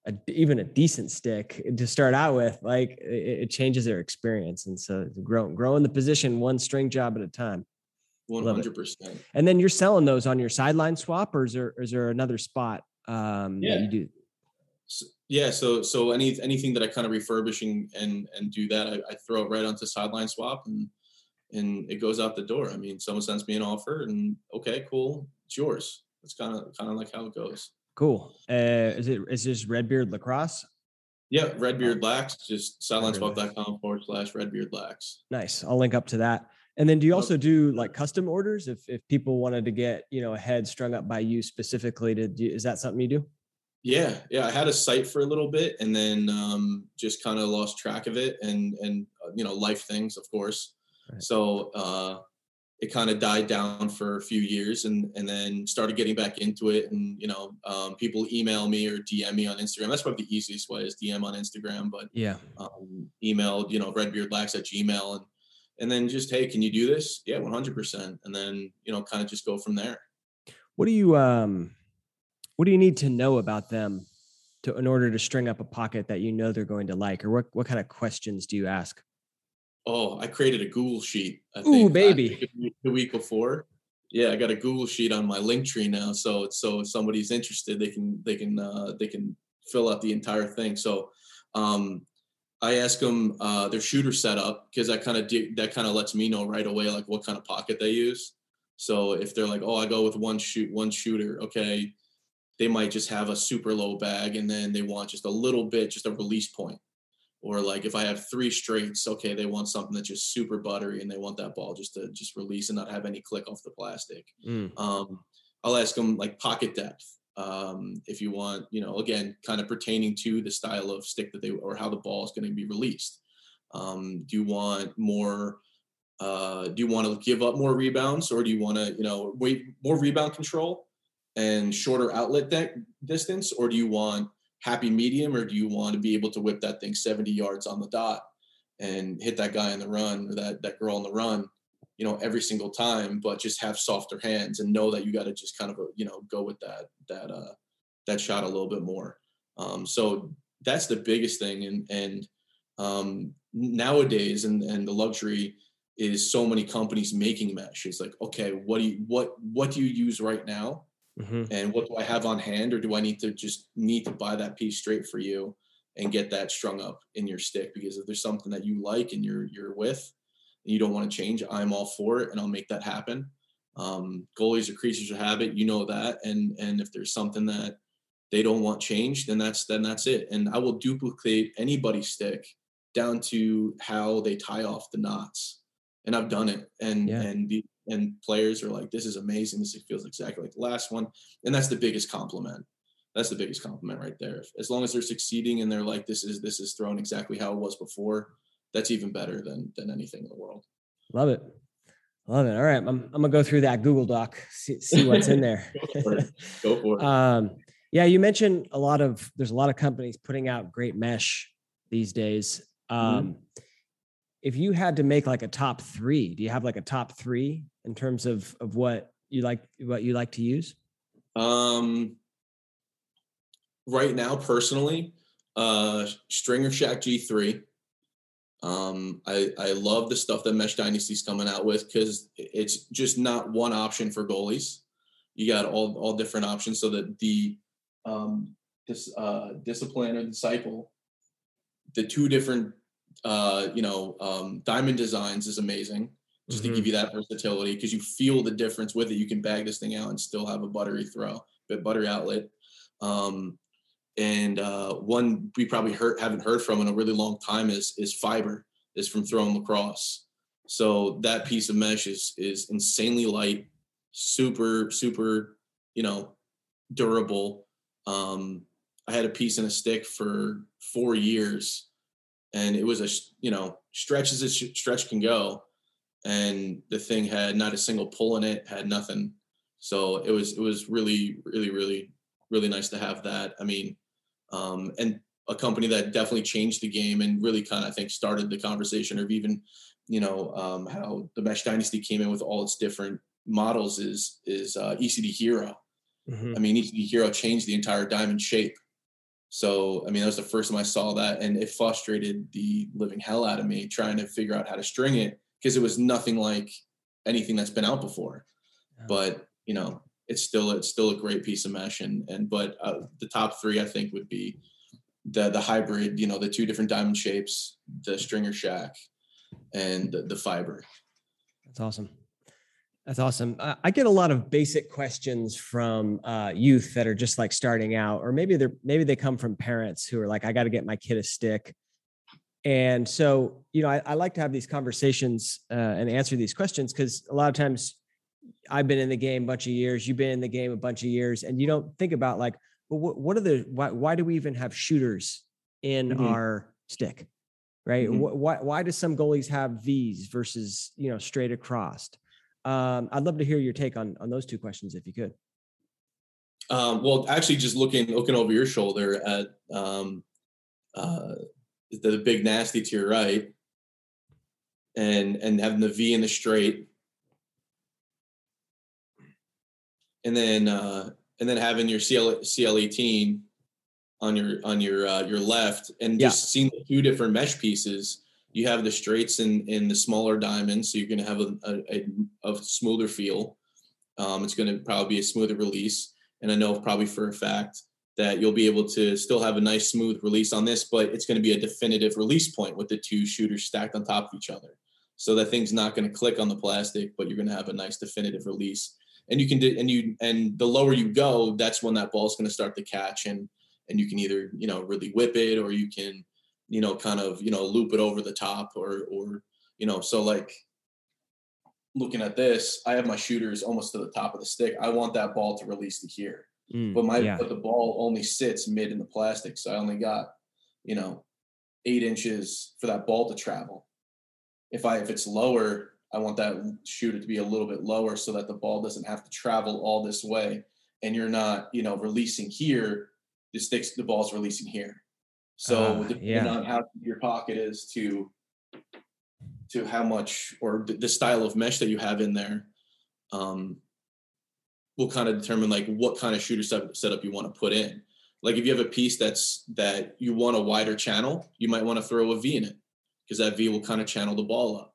a, even a decent stick to start out with, like it, it changes their experience. And so, growing growing the position one string job at a time. 100% And then you're selling those on your sideline swap, or is there is there another spot um, Yeah. that you do? So, yeah, so so any anything that I kind of refurbish and and, and do that, I, I throw it right onto sideline swap and and it goes out the door. I mean, someone sends me an offer and okay, cool, it's yours. It's kind of kind of like how it goes. Cool. Uh, is it is this Redbeard Lacrosse? Yeah, Redbeard Lax, just sidelineswap.com forward slash Redbeard Lax. Nice. I'll link up to that. And then do you also do like custom orders if if people wanted to get you know a head strung up by you specifically to do? Is that something you do? Yeah, yeah. I had a site for a little bit and then um, just kind of lost track of it and and uh, you know life things, of course. Right. So uh, it kind of died down for a few years and and then started getting back into it and you know um, people email me or dm me on instagram. That's probably the easiest way is dm on instagram but yeah. um, email you know redbeardlax at gmail and and then just hey can you do this? Yeah 100% and then you know kind of just go from there. What do you um what do you need to know about them to in order to string up a pocket that you know they're going to like? Or what what kind of questions do you ask Oh, I created a Google sheet. I think, Ooh, baby. the week before. Yeah, I got a Google sheet on my Linktree now. So so if somebody's interested, they can they can uh, they can fill out the entire thing. So um, I ask them uh, their shooter setup because that kind of that kind of lets me know right away like what kind of pocket they use. So if they're like, oh, I go with one shoot one shooter, okay, they might just have a super low bag and then they want just a little bit, just a release point or like if I have three straights, okay, they want something that's just super buttery and they want that ball just to just release and not have any click off the plastic. Mm. Um, I'll ask them like pocket depth. Um, if you want, you know, again, kind of pertaining to the style of stick that they or how the ball is going to be released. Um, do you want more? Uh, do you want to give up more rebounds, or do you want to, you know, wait more rebound control and shorter outlet de- distance, or do you want happy medium, or do you want to be able to whip that thing 70 yards on the dot and hit that guy in the run or that that girl in the run, you know, every single time, but just have softer hands and know that you got to just kind of uh, you know go with that that uh that shot a little bit more. Um, so that's the biggest thing, and and um, nowadays, and and the luxury is so many companies making mesh. It's like, okay, what do you what what do you use right now? Mm-hmm. And what do I have on hand, or do I need to just need to buy that piece straight for you and get that strung up in your stick? Because if there's something that you like and you're you're with, and you don't want to change, I'm all for it, and I'll make that happen. Um, goalies are creatures of habit, you know that, and and if there's something that they don't want changed, then that's then that's it. And I will duplicate anybody's stick down to how they tie off the knots, and I've done it. And yeah. and the, and players are like, "This is amazing. This feels exactly like the last one," and that's the biggest compliment. That's the biggest compliment right there. As long as they're succeeding and they're like, "This is this is thrown exactly how it was before," that's even better than than anything in the world. Love it. Love it. All right, I'm, I'm gonna go through that Google Doc, see, see what's in there. <laughs> go for it. Go for it. um, yeah, you mentioned a lot of there's a lot of companies putting out great mesh these days. Mm-hmm. Um, mm-hmm if you had to make like a top three, do you have like a top three in terms of of what you like what you like to use? Um, right now, personally, uh, Stringer Shack G3. Um, I I love the stuff that Mesh Dynasty's coming out with because it's just not one option for goalies. You got all all different options so that the um, this uh, discipline or disciple, the two different uh, you know, um, diamond designs is amazing just mm-hmm. to give mm-hmm. you that versatility because you feel the difference with it. You can bag this thing out and still have a buttery throw, but buttery outlet. Um, and uh, one we probably heard, haven't heard from in a really long time is is fiber is from throwing lacrosse. So that piece of mesh is is insanely light, super super, you know, durable. Um, I had a piece in a stick for four years and it was a you know stretch as a stretch can go and the thing had not a single pull in it had nothing. So it was it was really really really really nice to have that. I mean um, and a company that definitely changed the game and really kind of i think started the conversation of even you know um, how the mesh dynasty came in with all its different models is is uh, ecd hero. Mm-hmm. i mean ecd hero changed the entire diamond shape so, I mean, that was the first time I saw that, and it frustrated the living hell out of me trying to figure out how to string it because it was nothing like anything that's been out before. Yeah. But you know, it's still it's still a great piece of mesh, and and but uh, the top three I think would be the the hybrid, you know, the two different diamond shapes, the stringer shack, and the, the fiber. That's awesome. That's awesome. I get a lot of basic questions from uh, youth that are just like starting out, or maybe they're maybe they come from parents who are like, "I got to get my kid a stick." And so, you know, I, I like to have these conversations uh, and answer these questions because a lot of times I've been in the game a bunch of years, you've been in the game a bunch of years, and you don't think about like, well, what, what are the why, why do we even have shooters in mm-hmm. our stick, right? Mm-hmm. Why why do some goalies have V's versus you know straight across? Um, I'd love to hear your take on on those two questions if you could. Um, well, actually, just looking looking over your shoulder at um, uh, the, big nasty to your right, and and having the V in the straight, and then uh, and then having your CL CL eighteen on your on your uh, your left, and Yeah. just seeing the two different mesh pieces. You have the straights and in the smaller diamonds, so you're going to have a, a, a, smoother feel. Um, it's going to probably be a smoother release, and I know probably for a fact that you'll be able to still have a nice smooth release on this, but it's going to be a definitive release point with the two shooters stacked on top of each other. So that thing's not going to click on the plastic, but you're going to have a nice definitive release. And you can do, and you, and the lower you go, that's when that ball's going to start to catch, and and you can either you know really whip it, or you can, you know, kind of you know loop it over the top, or or you know, so like looking at this, I have my shooters almost to the top of the stick. I want that ball to release to here Mm, but my yeah. but the ball only sits mid in the plastic, so I only got you know eight inches for that ball to travel. If I if it's lower, I want that shooter to be a little bit lower so that the ball doesn't have to travel all this way, and you're not you know releasing here. The sticks the ball's releasing here. So Ah, depending yeah. on how your pocket is to to how much or the- style of mesh that you have in there, um, will kind of determine like what kind of shooter set- setup you want to put in. Like if you have a piece that's that you want a wider channel, you might want to throw a V in it because that V will kind of channel the ball up.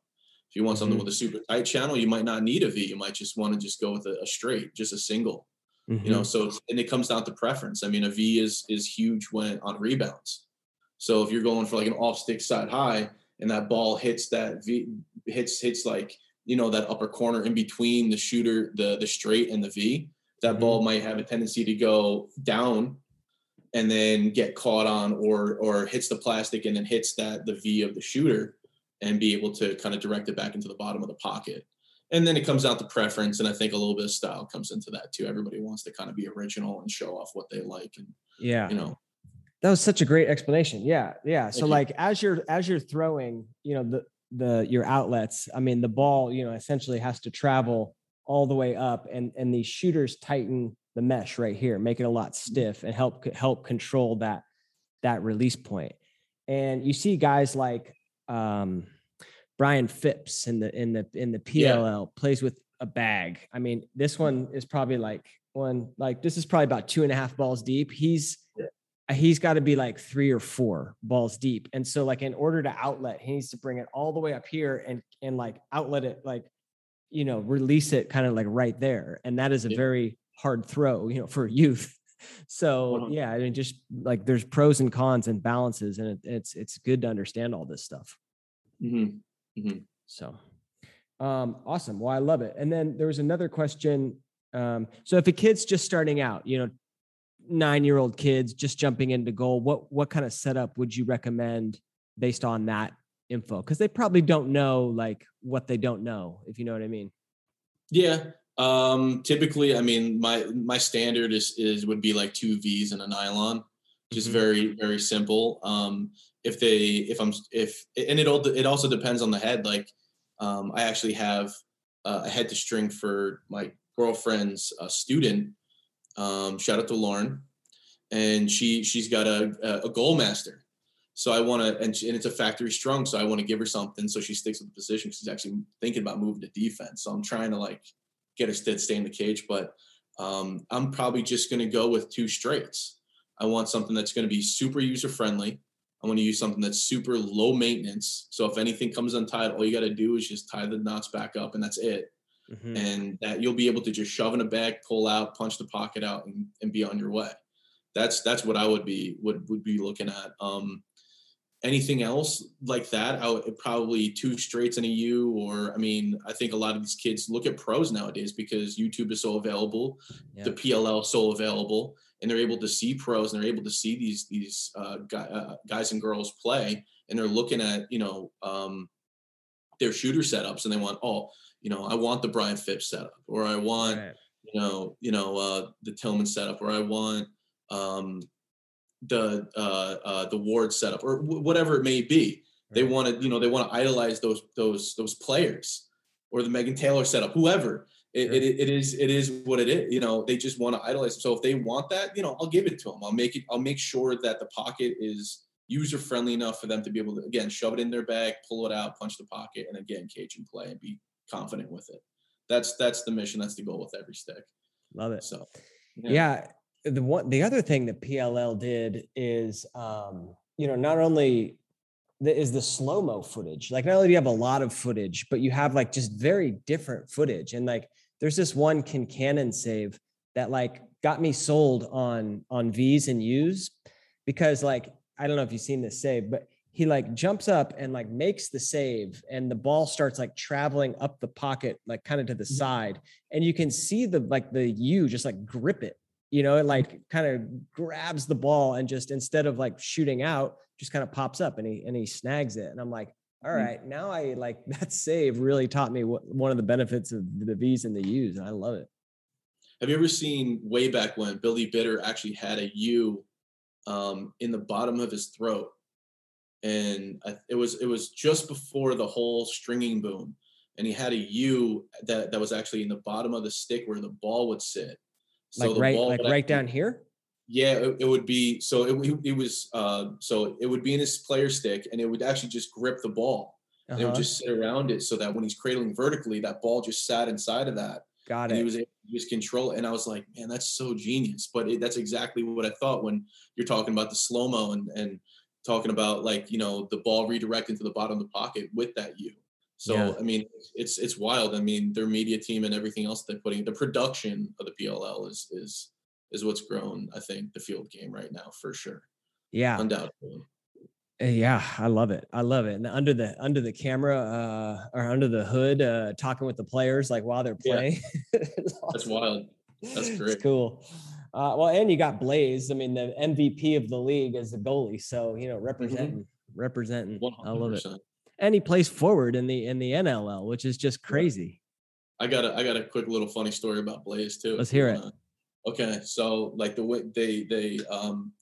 If you want something Mhm. with a super tight channel, you might not need a V. You might just want to just go with a, a straight, just a single. You know, Mhm. so and it comes down to preference. I mean, a V is is huge when on rebounds. So if you're going for like an off stick side high and that ball hits that V hits hits like you know that upper corner in between the shooter the the straight and the V, that Mhm. ball might have a tendency to go down and then get caught on or or hits the plastic and then hits that the V of the shooter and be able to kind of direct it back into the bottom of the pocket. And then it comes out to preference, and I think a little bit of style comes into that too. Everybody wants to kind of be original and show off what they like, and yeah. you know, That was such a great explanation. Yeah, yeah. So Thank you. like as you're as you're throwing, you know, the the your outlets, I mean, the ball, you know, essentially has to travel all the way up and and these shooters tighten the mesh right here, make it a lot stiff and help help control that that release point. And you see guys like um Brian Phipps in the in the in the Yeah. PLL plays with a bag. I mean, this one is probably like one like this is probably about two and a half balls deep. He's he's got to be like three or four balls deep. And so like in order to outlet, he needs to bring it all the way up here and and like outlet it like you know, release it kind of like right there. And that is a very hard throw, you know, for youth. <laughs> So yeah, I mean just like there's pros and cons and balances and it, it's it's good to understand all this stuff. mhm. So um awesome. Well, I love it. And then there was another question. Um, so if a kid's just starting out, you know, nine-year-old kids just jumping into goal, what what kind of setup would you recommend based on that info? Because they probably don't know like what they don't know, if you know what I mean. yeah. Um, typically, I mean, my my standard is is would be like two V's and a nylon, just Mhm. very very simple. Um, if they if I'm if and it all it also depends on the head. Like, um, I actually have uh, a head to string for my girlfriend's uh, student. Um, shout out to Lauren, and she she's got a a, goal master. So I want to, and, and it's a factory strung. So I want to give her something so she sticks with the position. Because she's actually thinking about moving to defense. So I'm trying to like get her to stay in the cage. But um, I'm probably just going to go with two straights. I want something that's going to be super user friendly. I want to use something that's super low maintenance. So if anything comes untied, all you got to do is just tie the knots back up, and that's it. Mhm. And that you'll be able to just shove in a bag, pull out, punch the pocket out, and, and be on your way. That's that's what I would be would would be looking at. Um, anything else like that, I would probably two straights and a U, or I mean, I think a lot of these kids look at pros nowadays because YouTube is so available, Yeah. the PLL so available, and they're able to see pros and they're able to see these these uh, guy, uh, guys and girls play, and they're looking at you know um, their shooter setups, and they want oh you know I want the Brian Phipps setup, or I want Right. you know, you know, uh, the Tillman setup, or I want um, the uh, uh, the Ward setup, or w- whatever it may be. They Right. want to, you know, they want to idolize those those those players, or the Megan Taylor setup, whoever. It, it, it is it is what it is. You know, they just want to idolize. So if they want that, you know, I'll give it to them. I'll make it. I'll make sure that the pocket is user friendly enough for them to be able to again shove it in their bag, pull it out, punch the pocket, and again cage and play and be confident with it. That's that's the mission. That's the goal with every stick. Love it. So yeah. yeah. The one the other thing that PLL did is um, you know, not only the, is the slow mo footage. Like not only do you have a lot of footage, but you have like just very different footage. And like there's this one Concannon save that like got me sold on on V's and U's because like I don't know if you've seen this save, but he like jumps up and like makes the save and the ball starts like traveling up the pocket like kind of to the mm-hmm. side and you can see the like the U just like grip it you know it mm-hmm. like kind of grabs the ball and just instead of like shooting out just kind of pops up and he and he snags it and i'm like all right mm-hmm. now i like <laughs> that save really taught me what one of the benefits of the v's and the u's and i love it have you ever seen way back when billy bitter actually had a u um, in the bottom of his throat and I, it was it was just before the whole stringing boom and he had a u that that was actually in the bottom of the stick where the ball would sit. So like right like right down here? Yeah it, it, would be so it, it was uh so it would be in his player stick and it would actually just grip the ball. Uh-huh. and it would uh-huh. just sit around it so that when he's cradling vertically that ball just sat inside of that. Got it he was able to just control it and i was like man that's so genius. But it, that's exactly what i thought when you're talking about the slow mo and and talking about like you know the ball redirecting to the bottom of the pocket with that U. So yeah. I mean, it's it's wild. I mean, their media team and everything else they're putting the production of the PLL is is is what's grown. I think the field game right now for sure. Yeah, undoubtedly. Eh, yeah, I love it. I love it. And under the under the camera uh, or under the hood, uh, talking with the players like while they're playing. <laughs> Yeah. awesome. That's wild. That's great. It's cool. Uh, well, and you got Blaze. I mean, the MVP of the league as the goalie. So you know, representing, mm-hmm. representing. 100%. I love it. And he plays forward in the in the NLL, which is just crazy. I got a I got a quick little funny story about Blaze too. Let's hear it. okay, so like the way they they um,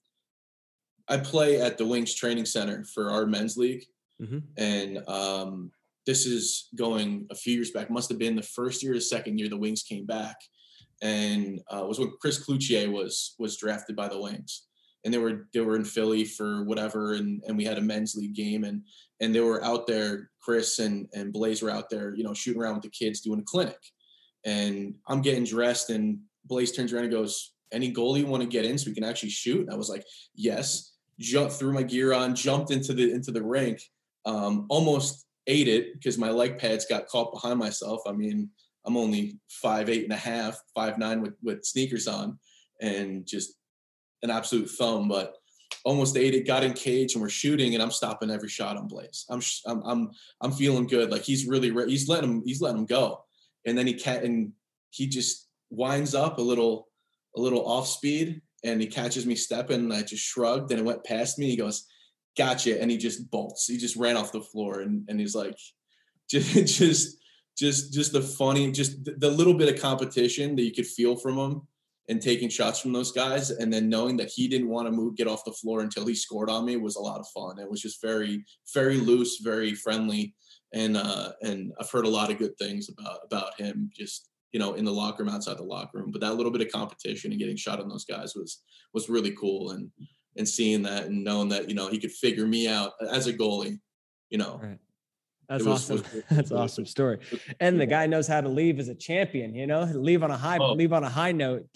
I play at the Wings Training Center for our men's league, mm-hmm. and um, this is going a few years back. Must have been the first year or second year the Wings came back and uh, was when Chris Cloutier was was drafted by the Wings, and they were they were in Philly for whatever, and and we had a men's league game, and and they were out there. Chris and and Blaze were out there, you know, shooting around with the kids doing a clinic, and I'm getting dressed, and Blaze turns around and goes, "Any goalie want to get in so we can actually shoot?" And I was like, "Yes." Jumped threw my gear on, jumped into the into the rink, um, almost ate it because my leg pads got caught behind myself. I mean, I'm only five eight and a half, five nine with with sneakers on, and just an absolute thumb. But almost ate it, got in cage, and we're shooting, and I'm stopping every shot on Blaze. I'm I'm I'm, I'm feeling good. Like he's really re- he's letting him he's letting him go, and then he can and he just winds up a little a little off speed, and he catches me stepping, and I just shrugged, and it went past me. He goes, "Gotcha," and he just bolts. He just ran off the floor, and and he's like, <laughs> just just just just the funny, just the little bit of competition that you could feel from him and taking shots from those guys and then knowing that he didn't want to move get off the floor until he scored on me was a lot of fun it was just very very loose very friendly and uh and i've heard a lot of good things about about him just you know in the locker room outside the locker room but that little bit of competition and getting shot on those guys was was really cool and and seeing that and knowing that you know he could figure me out as a goalie you know right. That's was, awesome. Was, <laughs> That's awesome story. And the guy knows how to leave as a champion, you know, leave on a high, oh. leave on a high note.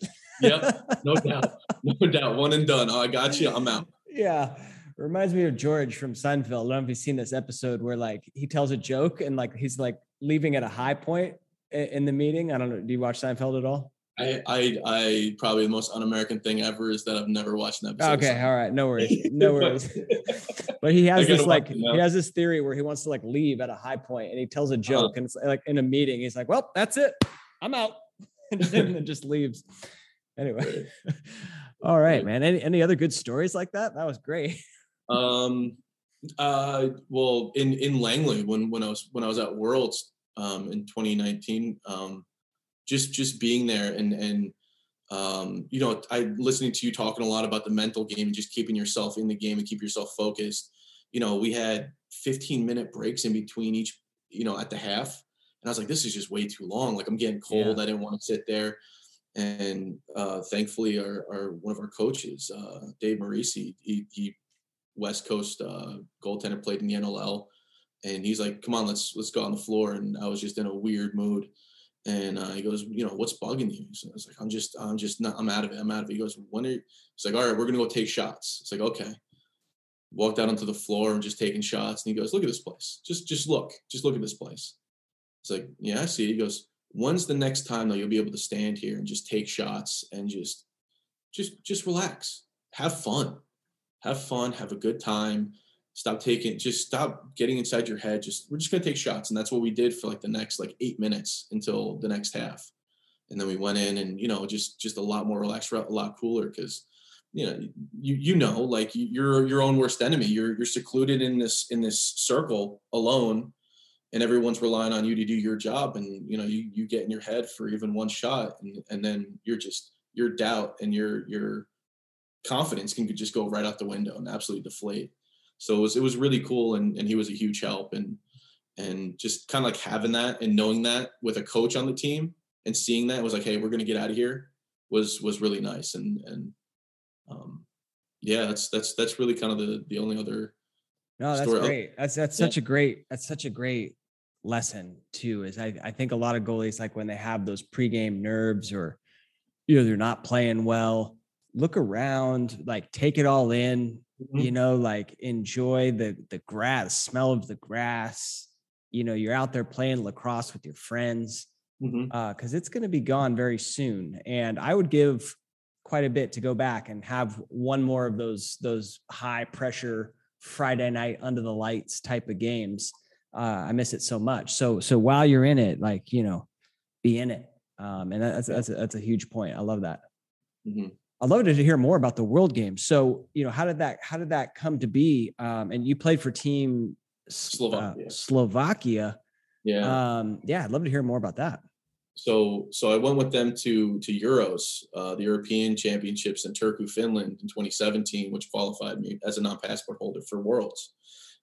yep. No <laughs> doubt. No doubt. One and done. Oh, I got you. I'm out. Yeah. Reminds me of George from Seinfeld. I don't know if you've seen this episode where like he tells a joke and like he's like leaving at a high point in the meeting. I don't know. Do you watch Seinfeld at all? I, I, I probably the most un-American thing ever is that I've never watched an episode. Okay, all right, no worries, <laughs> no worries. <laughs> but he has this like he has this theory where he wants to like leave at a high point, and he tells a uh-huh. joke, uh-huh. and it's like in a meeting, he's like, "Well, that's it, I'm out," <laughs> and then just leaves. Anyway, all right, man. Any any other good stories like that? That was great. Um, uh, well, in in Langley when when I was when I was at Worlds um in 2019 um just just being there and and um, you know, I listening to you talking a lot about the mental game and just keeping yourself in the game and keep yourself focused. You know, we had 15 minute breaks in between each, you know, at the half. And I was like, this is just way too long. Like I'm getting cold. Yeah. I didn't want to sit there. And uh, thankfully, our, our one of our coaches, uh, Dave Marisi, he, he West Coast uh, goaltender, played in the NLL, and he's like, "Come on, let's let's go on the floor." And I was just in a weird mood, and uh, he goes, "You know, what's bugging you?" So I was like, "I'm just, I'm just not, I'm out of it. I'm out of it." He goes, "When are?" You? He's like, "All right, we're gonna go take shots." It's like, "Okay." Walked out onto the floor and just taking shots, and he goes, "Look at this place. Just, just look. Just look at this place." It's like, "Yeah, I see." He goes, "When's the next time though you'll be able to stand here and just take shots and just, just, just relax, have fun, have fun, have a good time." Stop taking just stop getting inside your head. Just we're just going to take shots. And that's what we did for like the next like eight minutes until the next half. And then we went in and you know just just a lot more relaxed a lot cooler because you know you you know like you're your own worst enemy. You're you're secluded in this in this circle alone and everyone's relying on you to do your job. And you know you you get in your head for even one shot and and then you're just your doubt and your your confidence can just go right out the window and absolutely deflate so it was it was really cool, and and he was a huge help, and and just kind of like having that and knowing that with a coach on the team and seeing that was like, hey, we're gonna get out of here was was really nice, and and um, yeah, that's that's that's really kind of the the only other. No, that's story. great. That's that's yeah. such a great that's such a great lesson too. Is I I think a lot of goalies like when they have those pregame nerves or you know they're not playing well, look around, like take it all in, mm-hmm. you know, like enjoy the the grass, smell of the grass. You know, you're out there playing lacrosse with your friends because mm-hmm. uh, it's going to be gone very soon. And I would give quite a bit to go back and have one more of those those high pressure Friday night under the lights type of games. Uh, I miss it so much. So so while you're in it, like you know, be in it. Um, and that's that's a, that's a huge point. I love that. Mm-hmm. I'd love to hear more about the World Games. So, you know, how did that how did that come to be? Um, and you played for Team Slovakia. Uh, Slovakia. Yeah. Um, yeah, I'd love to hear more about that. So, so I went with them to to Euros, uh, the European Championships in Turku, Finland, in 2017, which qualified me as a non-passport holder for Worlds,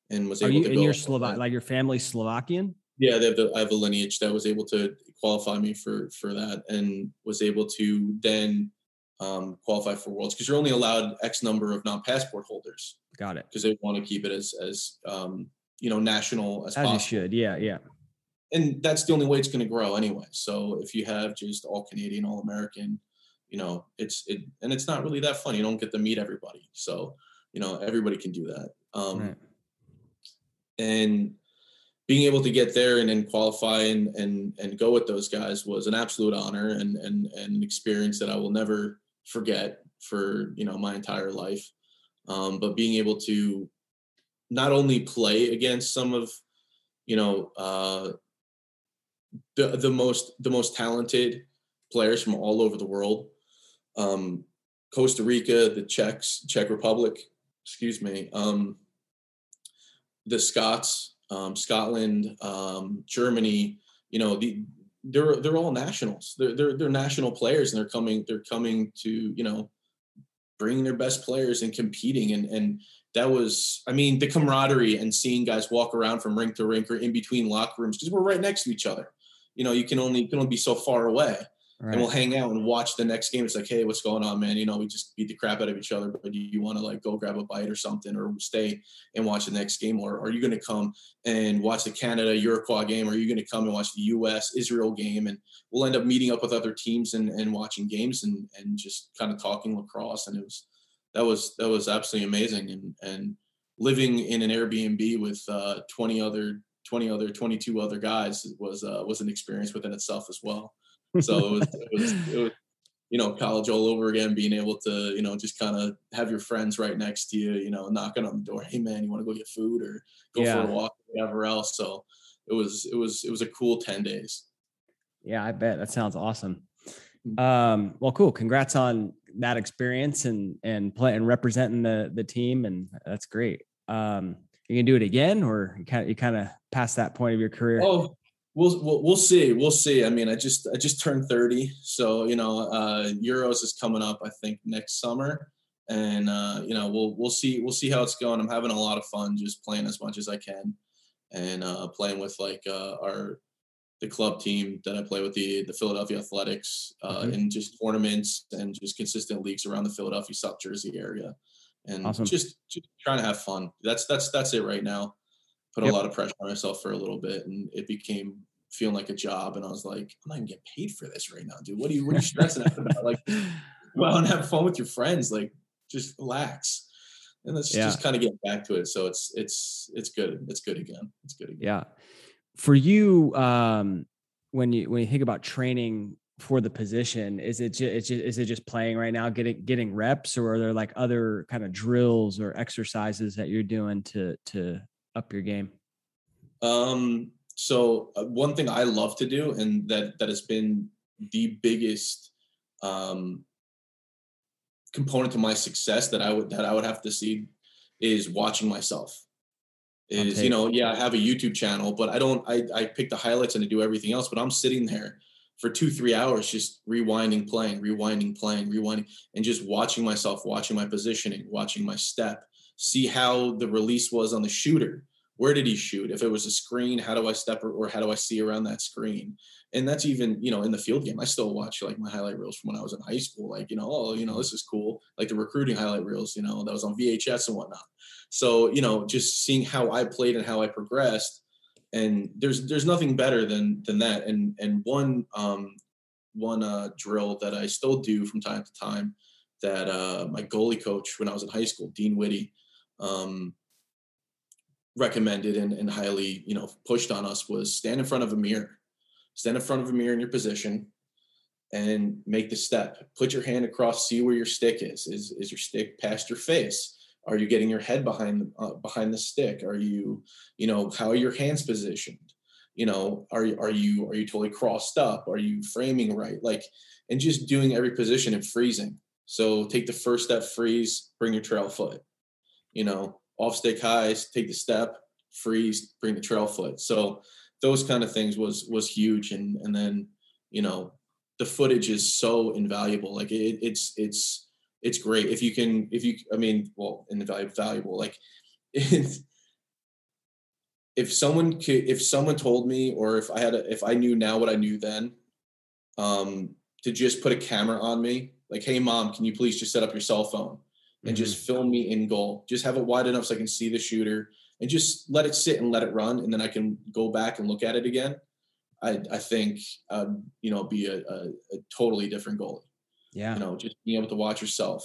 and was Are able you, to. And your Slovak, like your family Slovakian? Yeah, they have the, I have a lineage that was able to qualify me for for that, and was able to then um, qualify for worlds because you're only allowed X number of non-passport holders. Got it. Because they want to keep it as as um, you know national as, as possible. should. Yeah, yeah. And that's the only way it's going to grow anyway. So if you have just all Canadian, all American, you know, it's it and it's not really that fun. You don't get to meet everybody. So you know, everybody can do that. Um, right. And being able to get there and then qualify and and and go with those guys was an absolute honor and and and an experience that I will never forget for you know my entire life. Um, but being able to not only play against some of you know uh, the the most the most talented players from all over the world, um, Costa Rica, the Czechs, Czech Republic, excuse me, um, the Scots, um, Scotland, um, Germany. You know the they're they're all nationals. They're they're they're national players, and they're coming they're coming to you know bringing their best players and competing and and that was I mean the camaraderie and seeing guys walk around from rink to rink or in between locker rooms because we're right next to each other. You know, you can only you can only be so far away right. and we'll hang out and watch the next game. It's like, hey, what's going on, man? You know, we just beat the crap out of each other, but do you want to like go grab a bite or something, or stay and watch the next game, or are you going to come and watch the Canada Uruguay game, or are you going to come and watch the U.S. Israel game, and we'll end up meeting up with other teams and, and watching games and and just kind of talking lacrosse, and it was that was that was absolutely amazing, and and living in an Airbnb with uh, 20 other 20 other 22 other guys was uh, was an experience within itself as well so it was, it was, it was, you know, college all over again, being able to, you know, just kind of have your friends right next to you, you know, knocking on the door. Hey man, you want to go get food or go yeah. for a walk, or whatever else. So it was, it was, it was a cool 10 days. Yeah, I bet that sounds awesome. Mm. Um, well, cool. Congrats on that experience and, and play and representing the, the team. And that's great. Um, you can do it again or you kind of, you kind of past that point of your career? Oh, We'll, we'll, we'll see. We'll see. I mean, I just I just turned 30, so you know, uh, Euros is coming up. I think next summer, and uh, you know, we'll we'll see we'll see how it's going. I'm having a lot of fun just playing as much as I can, and uh, playing with like uh, our the club team that I play with, the the Philadelphia Athletics, uh, Mhm. in just tournaments and just consistent leagues around the Philadelphia South Jersey area, and Awesome. just, just trying to have fun. That's that's that's it right now. Put Yep. a lot of pressure on myself for a little bit, and it became feeling like a job. And I was like, I'm not even getting paid for this right now, dude. What are you what are you stressing out about? Like, <laughs> go out and have fun with your friends. Like, just relax. And let's Yeah. just kind of get back to it. So it's it's it's good. It's good again. It's good again. Yeah. For you, um, when you when you think about training for the position, is it just, it's just is it just playing right now, getting getting reps, or are there like other kind of drills or exercises that you're doing to to up your game? Um, so uh, one thing I love to do, and that that has been the biggest um, component to my success that I would that I would have to see is watching myself. Is you know yeah I have a YouTube channel, but I don't I I pick the highlights and I do everything else, but I'm sitting there for two three hours just rewinding, playing, rewinding, playing, rewinding, and just watching myself, watching my positioning, watching my step, see how the release was on the shooter where did he shoot? If it was a screen how do i step or, or how do i see around that screen? And that's even you know in the field game i still watch like my highlight reels from when i was in high school like you know oh you know this is cool like the recruiting highlight reels you know that was on vhs and whatnot. So you know just seeing how i played and how i progressed and there's there's nothing better than than that. And and one um one uh drill that i still do from time to time that uh my goalie coach when i was in high school dean whitty um recommended and, and highly you know pushed on us was stand in front of a mirror. Stand in front of a mirror in your position and make the step. Put your hand across see where your stick is. Is, is your stick past your face? Are you getting your head behind the uh, behind the stick? Are you you know how are your hands positioned? You know are you are you are you totally crossed up? Are you framing right? Like and just doing every position and freezing. So take the first step freeze bring your trail foot. You know off stick highs, take the step, freeze, bring the trail foot. So those kind of things was was huge. And and then you know the footage is so invaluable. Like it, it's it's it's great if you can if you I mean well invaluable valuable like if if someone could if someone told me or if I had a, if I knew now what I knew then um to just put a camera on me like hey mom can you please just set up your cell phone and Mm-hmm. just film me in goal. Just have it wide enough so I can see the shooter and just let it sit and let it run. And then I can go back and look at it again. I, I think, um, you know, be a, a, a totally different goalie. Yeah. You know, just being able to watch yourself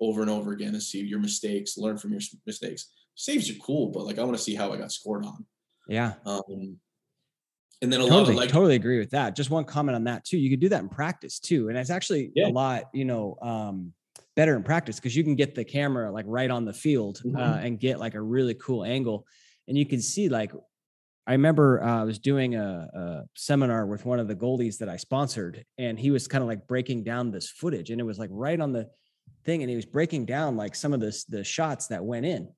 over and over again and see your mistakes, learn from your mistakes. Saves are cool, but like I want to see how I got scored on. Yeah. Um, and then a lot Totally, of like, totally agree with that. Just one comment on that too. You could do that in practice too, and it's actually Yeah. a lot, you know, um, better in practice because you can get the camera like right on the field uh, Mhm. and get like a really cool angle, and you can see like. I remember uh, I was doing a, a seminar with one of the goalies that I sponsored, and he was kind of like breaking down this footage, and it was like right on the thing, and he was breaking down like some of the the shots that went in,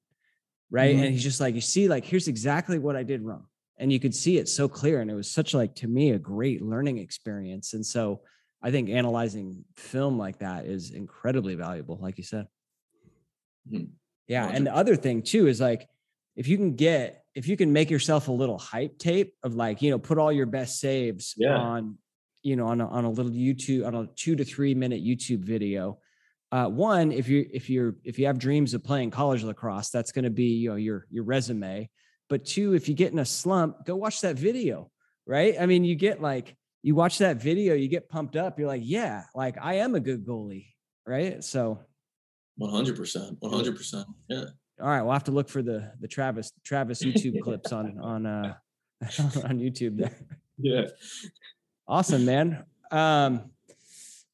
right? Mhm. And he's just like, you see, like here's exactly what I did wrong and you could see it so clear and it was such like to me a great learning experience and so i think analyzing film like that is incredibly valuable like you said Mhm. yeah and the other thing too is like if you can get if you can make yourself a little hype tape of like you know put all your best saves Yeah. on you know on a, on a little youtube on a two to three minute youtube video uh, one if you if you're if you have dreams of playing college lacrosse that's going to be you know your your resume but two if you get in a slump go watch that video right i mean you get like you watch that video you get pumped up you're like yeah like i am a good goalie right so 100%, 100%. Yeah. all right we'll have to look for the the travis travis youtube clips on on uh <laughs> on youtube there <laughs> Yeah. awesome man um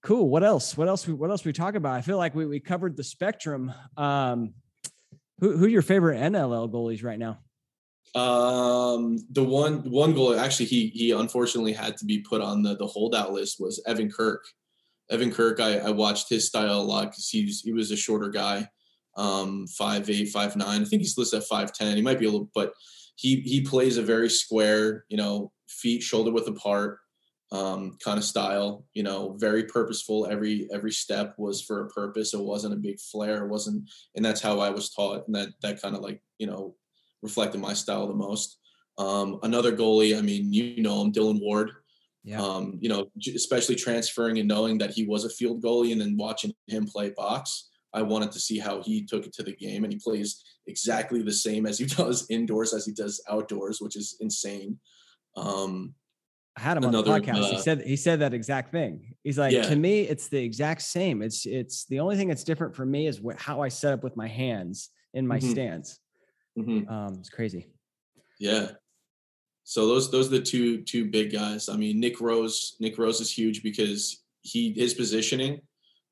cool what else what else we what else we talk about i feel like we, we covered the spectrum um who who are your favorite nll goalies right now Um, the one one goal actually he he unfortunately had to be put on the the holdout list was Evan Kirk. Evan Kirk, I, I watched his style a lot because he was he was a shorter guy, um, five eight, five nine. I think he's listed at five ten. He might be a little, but he he plays a very square, you know, feet shoulder width apart, um, kind of style. You know, very purposeful. Every every step was for a purpose. It wasn't a big flare. It wasn't, and that's how I was taught, and that that kind of like you know reflected my style the most. Um, another goalie, I mean, you know him, Dylan Ward. Yeah. Um, you know, especially transferring and knowing that he was a field goalie and then watching him play box, I wanted to see how he took it to the game. And he plays exactly the same as he <laughs> does indoors as he does outdoors, which is insane. Um, I had him another, on the podcast. Uh, he said he said that exact thing. He's like, yeah. to me, it's the exact same. It's it's the only thing that's different for me is what, how I set up with my hands in my mm-hmm. stance. Mm-hmm. Um, it's crazy. Yeah. So those those are the two two big guys. I mean, Nick Rose. Nick Rose is huge because he his positioning,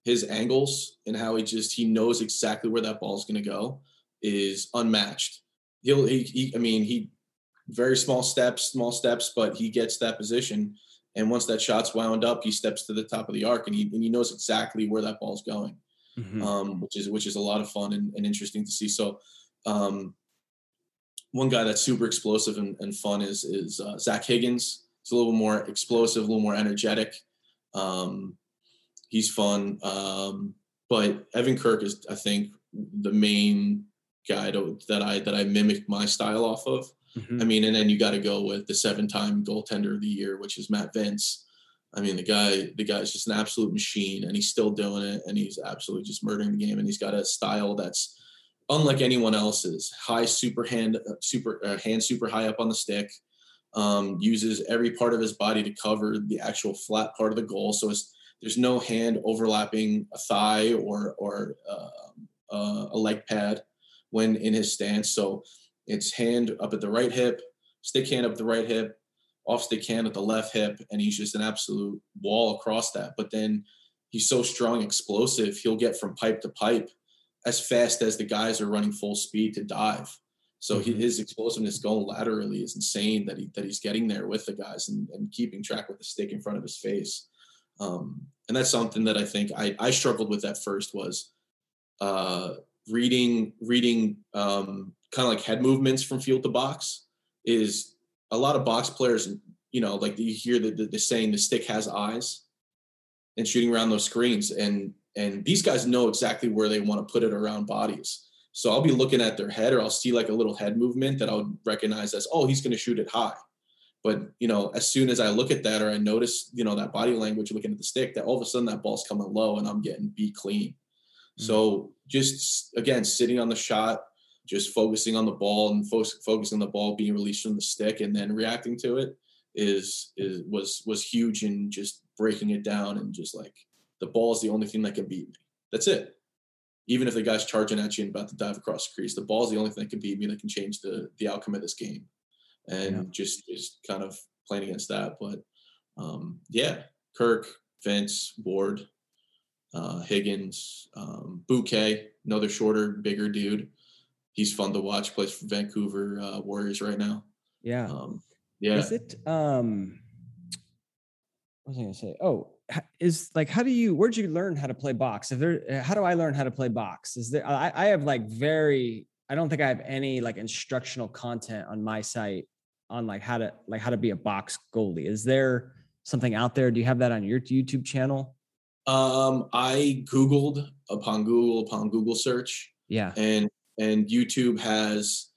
his angles, and how he just he knows exactly where that ball is going to go is unmatched. He'll he, he I mean he very small steps, small steps, but he gets that position. And once that shot's wound up, he steps to the top of the arc and he and he knows exactly where that ball's going, mm-hmm. um, which is which is a lot of fun and, and interesting to see. So um, one guy that's super explosive and, and fun is is uh, Zach Higgins. He's a little more explosive, a little more energetic. Um, he's fun, um, but Evan Kirk is, I think, the main guy to, that I that I mimic my style off of. Mm-hmm. I mean, and then you got to go with the seven-time goaltender of the year, which is Matt Vinc. I mean, the guy, the guy's just an absolute machine, and he's still doing it, and he's absolutely just murdering the game. And he's got a style that's unlike anyone else's. High super hand, uh, super uh, hand super high up on the stick. Um, uses every part of his body to cover the actual flat part of the goal. So there's no hand overlapping a thigh or or uh, uh, a leg pad when in his stance. So it's hand up at the right hip, stick hand up the right hip, off stick hand at the left hip, and he's just an absolute wall across that. But then he's so strong, explosive. He'll get from pipe to pipe as fast as the guys are running full speed to dive. So he, mm-hmm. his explosiveness going laterally is insane that he that he's getting there with the guys and, and keeping track with the stick in front of his face. Um, and that's something that I think I, I struggled with at first was uh, reading reading um, kind of like head movements from field to box is a lot of box players you know like you hear the, the, the saying the stick has eyes and shooting around those screens and and these guys know exactly where they want to put it around bodies. So I'll be looking at their head or I'll see like a little head movement that I'll recognize as, oh, he's going to shoot it high. But, you know, as soon as I look at that or I notice, you know, that body language looking at the stick, that all of a sudden that ball's coming low and I'm getting beat clean. Mm-hmm. So just again, sitting on the shot, just focusing on the ball and fo- focusing on the ball being released from the stick and then reacting to it is, is was, was huge in just breaking it down and just like the ball is the only thing that can beat me. That's it. Even if the guy's charging at you and about to dive across the crease, the ball is the only thing that can beat me that can change the the outcome of this game. And yeah. just just kind of playing against that. But um, yeah, Kirk, Vinc, Ward, uh, Higgins, um, Bouquet, another shorter, bigger dude. He's fun to watch. Plays for Vancouver uh, Warriors right now. Yeah. Um, yeah. Is it? Um, what was I gonna say? Oh, is like how do you where'd you learn how to play box? If there uh, how do i learn how to play box? Is there I, I have like very i don't think i have any like instructional content on my site on like how to like how to be a box goalie. Is there something out there? Do you have that on your youtube channel? Um i googled upon google upon google search yeah. and and youtube has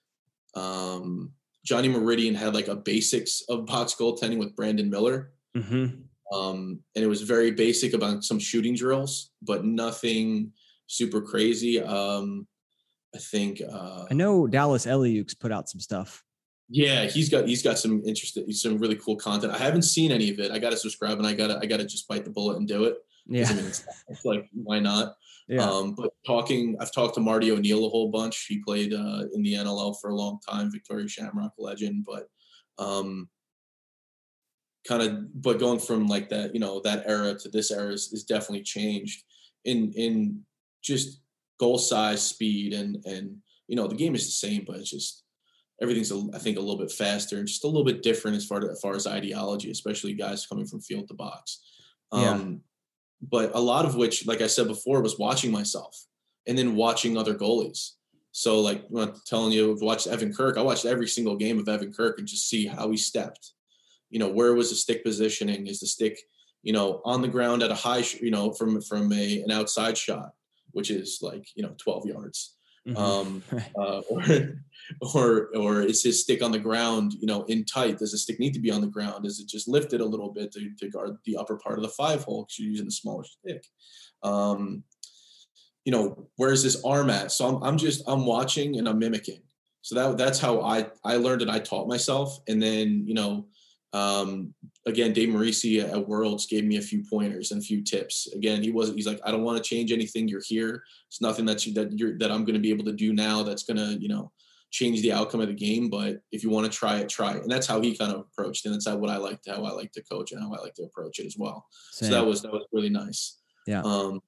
um johnny meridian had like a basics of box goaltending with brandon miller. Mm-hmm. Um, and it was very basic about some shooting drills, but nothing super crazy. Um, I think uh, I know Dallas Eliuk's put out some stuff. Yeah, he's got he's got some interesting, some really cool content. I haven't seen any of it. I got to subscribe and I got to I got to just bite the bullet and do it. Yeah, I mean, it's, it's, like why not? Yeah. Um, but talking, I've talked to Marty O'Neill a whole bunch. He played uh, in the NLL for a long time, Victoria Shamrock legend. But um, kind of but going from like that you know that era to this era is, is definitely changed in in just goal size speed and and you know the game is the same but it's just everything's a, I think a little bit faster and just a little bit different as far to, as far as ideology especially guys coming from field to box. Um yeah. but a lot of which like I said before was watching myself and then watching other goalies. So like I'm telling you I've watched Evan Kirk. I watched every single game of Evan Kirk and just see how he stepped you know where was the stick positioning is the stick you know on the ground at a high you know from from a an outside shot which is like you know 12 yards Mm-hmm. Um, <laughs> uh, or, or, or is his stick on the ground, you know, in tight? Does the stick need to be on the ground? Is it just lifted a little bit to, to guard the upper part of the five hole because you're using a smaller stick? Um, you know, where's this arm at? So I'm, I'm just, I'm watching and I'm mimicking. So that, that's how I, I learned and I taught myself. And then, you know, um, again, Dave Marisi at Worlds gave me a few pointers and a few tips. Again, he wasn't. He's like, I don't want to change anything. You're here. It's nothing that you that you're that I'm going to be able to do now. That's going to you know change the outcome of the game. But if you want to try it, try it. And that's how he kind of approached, and that's how what I like how I like to coach and how I like to approach it as well. Same. So that was that was really nice. Yeah. Um,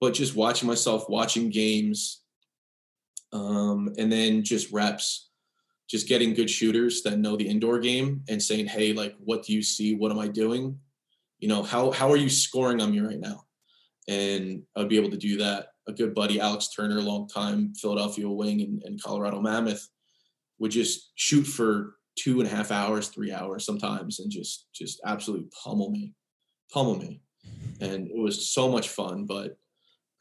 but just watching myself, watching games, um, and then just reps just getting good shooters that know the indoor game and saying, "Hey, like, what do you see? What am I doing? You know, how how are you scoring on me right now?" And I'd be able to do that. A good buddy, Alex Turner, long time Philadelphia wing and, and Colorado Mammoth, would just shoot for two and a half hours, three hours sometimes, and just just absolutely pummel me, pummel me, and it was so much fun. But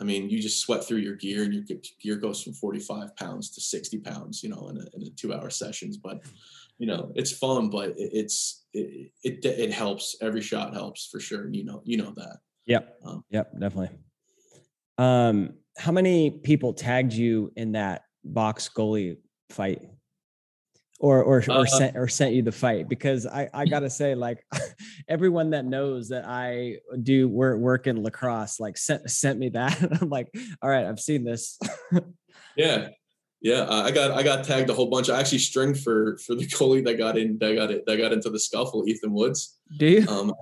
I mean, you just sweat through your gear and your gear goes from 45 pounds to 60 pounds, you know, in a, in a two hour sessions. But, you know, it's fun, but it, it's, it, it, it, helps. Every shot helps for sure. And you know, you know that. Yep. Um, yep. Definitely. Um, how many people tagged you in that box goalie fight? Or or or uh, sent or sent you the fight because I I gotta say like <laughs> everyone that knows that I do work work in lacrosse like sent sent me that. <laughs> I'm like all right I've seen this. <laughs> Yeah. Yeah I got I got tagged a whole bunch. I actually stringed for for the goalie that got in that got it that got into the scuffle Ethan Woods. Do you? Um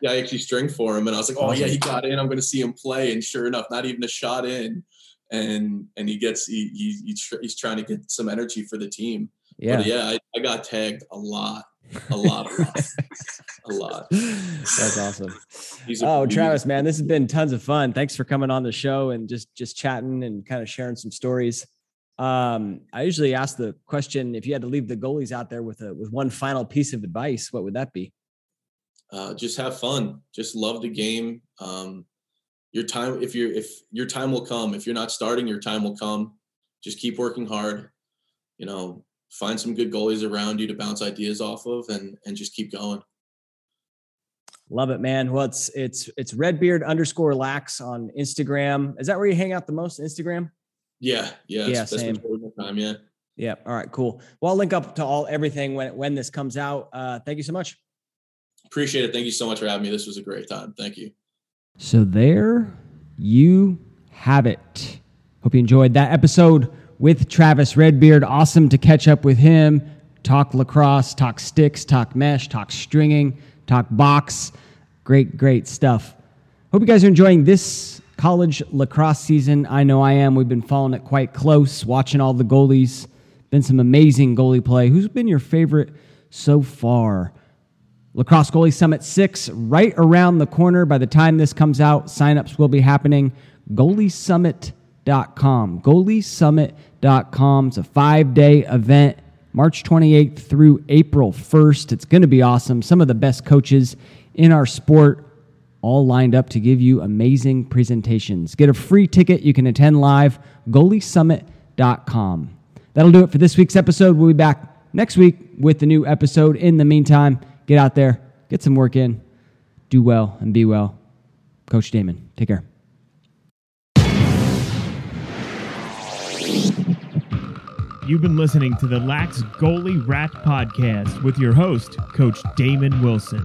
yeah I actually stringed for him and I was like oh yeah he got in. I'm gonna see him play. And sure enough not even a shot in and and he gets he, he, he's trying to get some energy for the team yeah, but yeah, I, I got tagged a lot, a lot, a lot, a lot. <laughs> That's awesome. oh, Travis, man, this has been tons of fun. Thanks for coming on the show and just just chatting and kind of sharing some stories. Um, I usually ask the question: if you had to leave the goalies out there with a with one final piece of advice, what would that be? Uh, just have fun. Just love the game. Um, your time, if you're if your time will come. If you're not starting, your time will come. Just keep working hard. You know, find some good goalies around you to bounce ideas off of and and just keep going. Love it, man. Well, it's it's it's redbeard underscore lax on Instagram. Is that where you hang out the most? Instagram? Yeah, yeah, yeah. Same. time, yeah. Yeah. All right. Cool. Well, I'll link up to all everything when when this comes out. Uh, thank you so much. Appreciate it. Thank you so much for having me. This was a great time. Thank you. So there you have it. Hope you enjoyed that episode with Travis Redbeard. Awesome to catch up with him, talk lacrosse, talk sticks, talk mesh, talk stringing, talk box. Great, great stuff. Hope you guys are enjoying this college lacrosse season. I know I am. We've been following it quite close, watching all the goalies. Been some amazing goalie play. Who's been your favorite so far? Lacrosse Goalie Summit 6 right around the corner. By the time this comes out, signups will be happening. Goalie Summit goaliesummit.com. It's a five day event, March 28th through April 1st. It's going to be awesome. Some of the best coaches in our sport all lined up to give you amazing presentations. Get a free ticket. You can attend live. Goaliesummit.com. That'll do it for this week's episode. We'll be back next week with the new episode. In the meantime, get out there, get some work in, do well, and be well. Coach Damon, take care. You've been listening to the Lax Goalie Rat Podcast with your host, Coach Damon Wilson.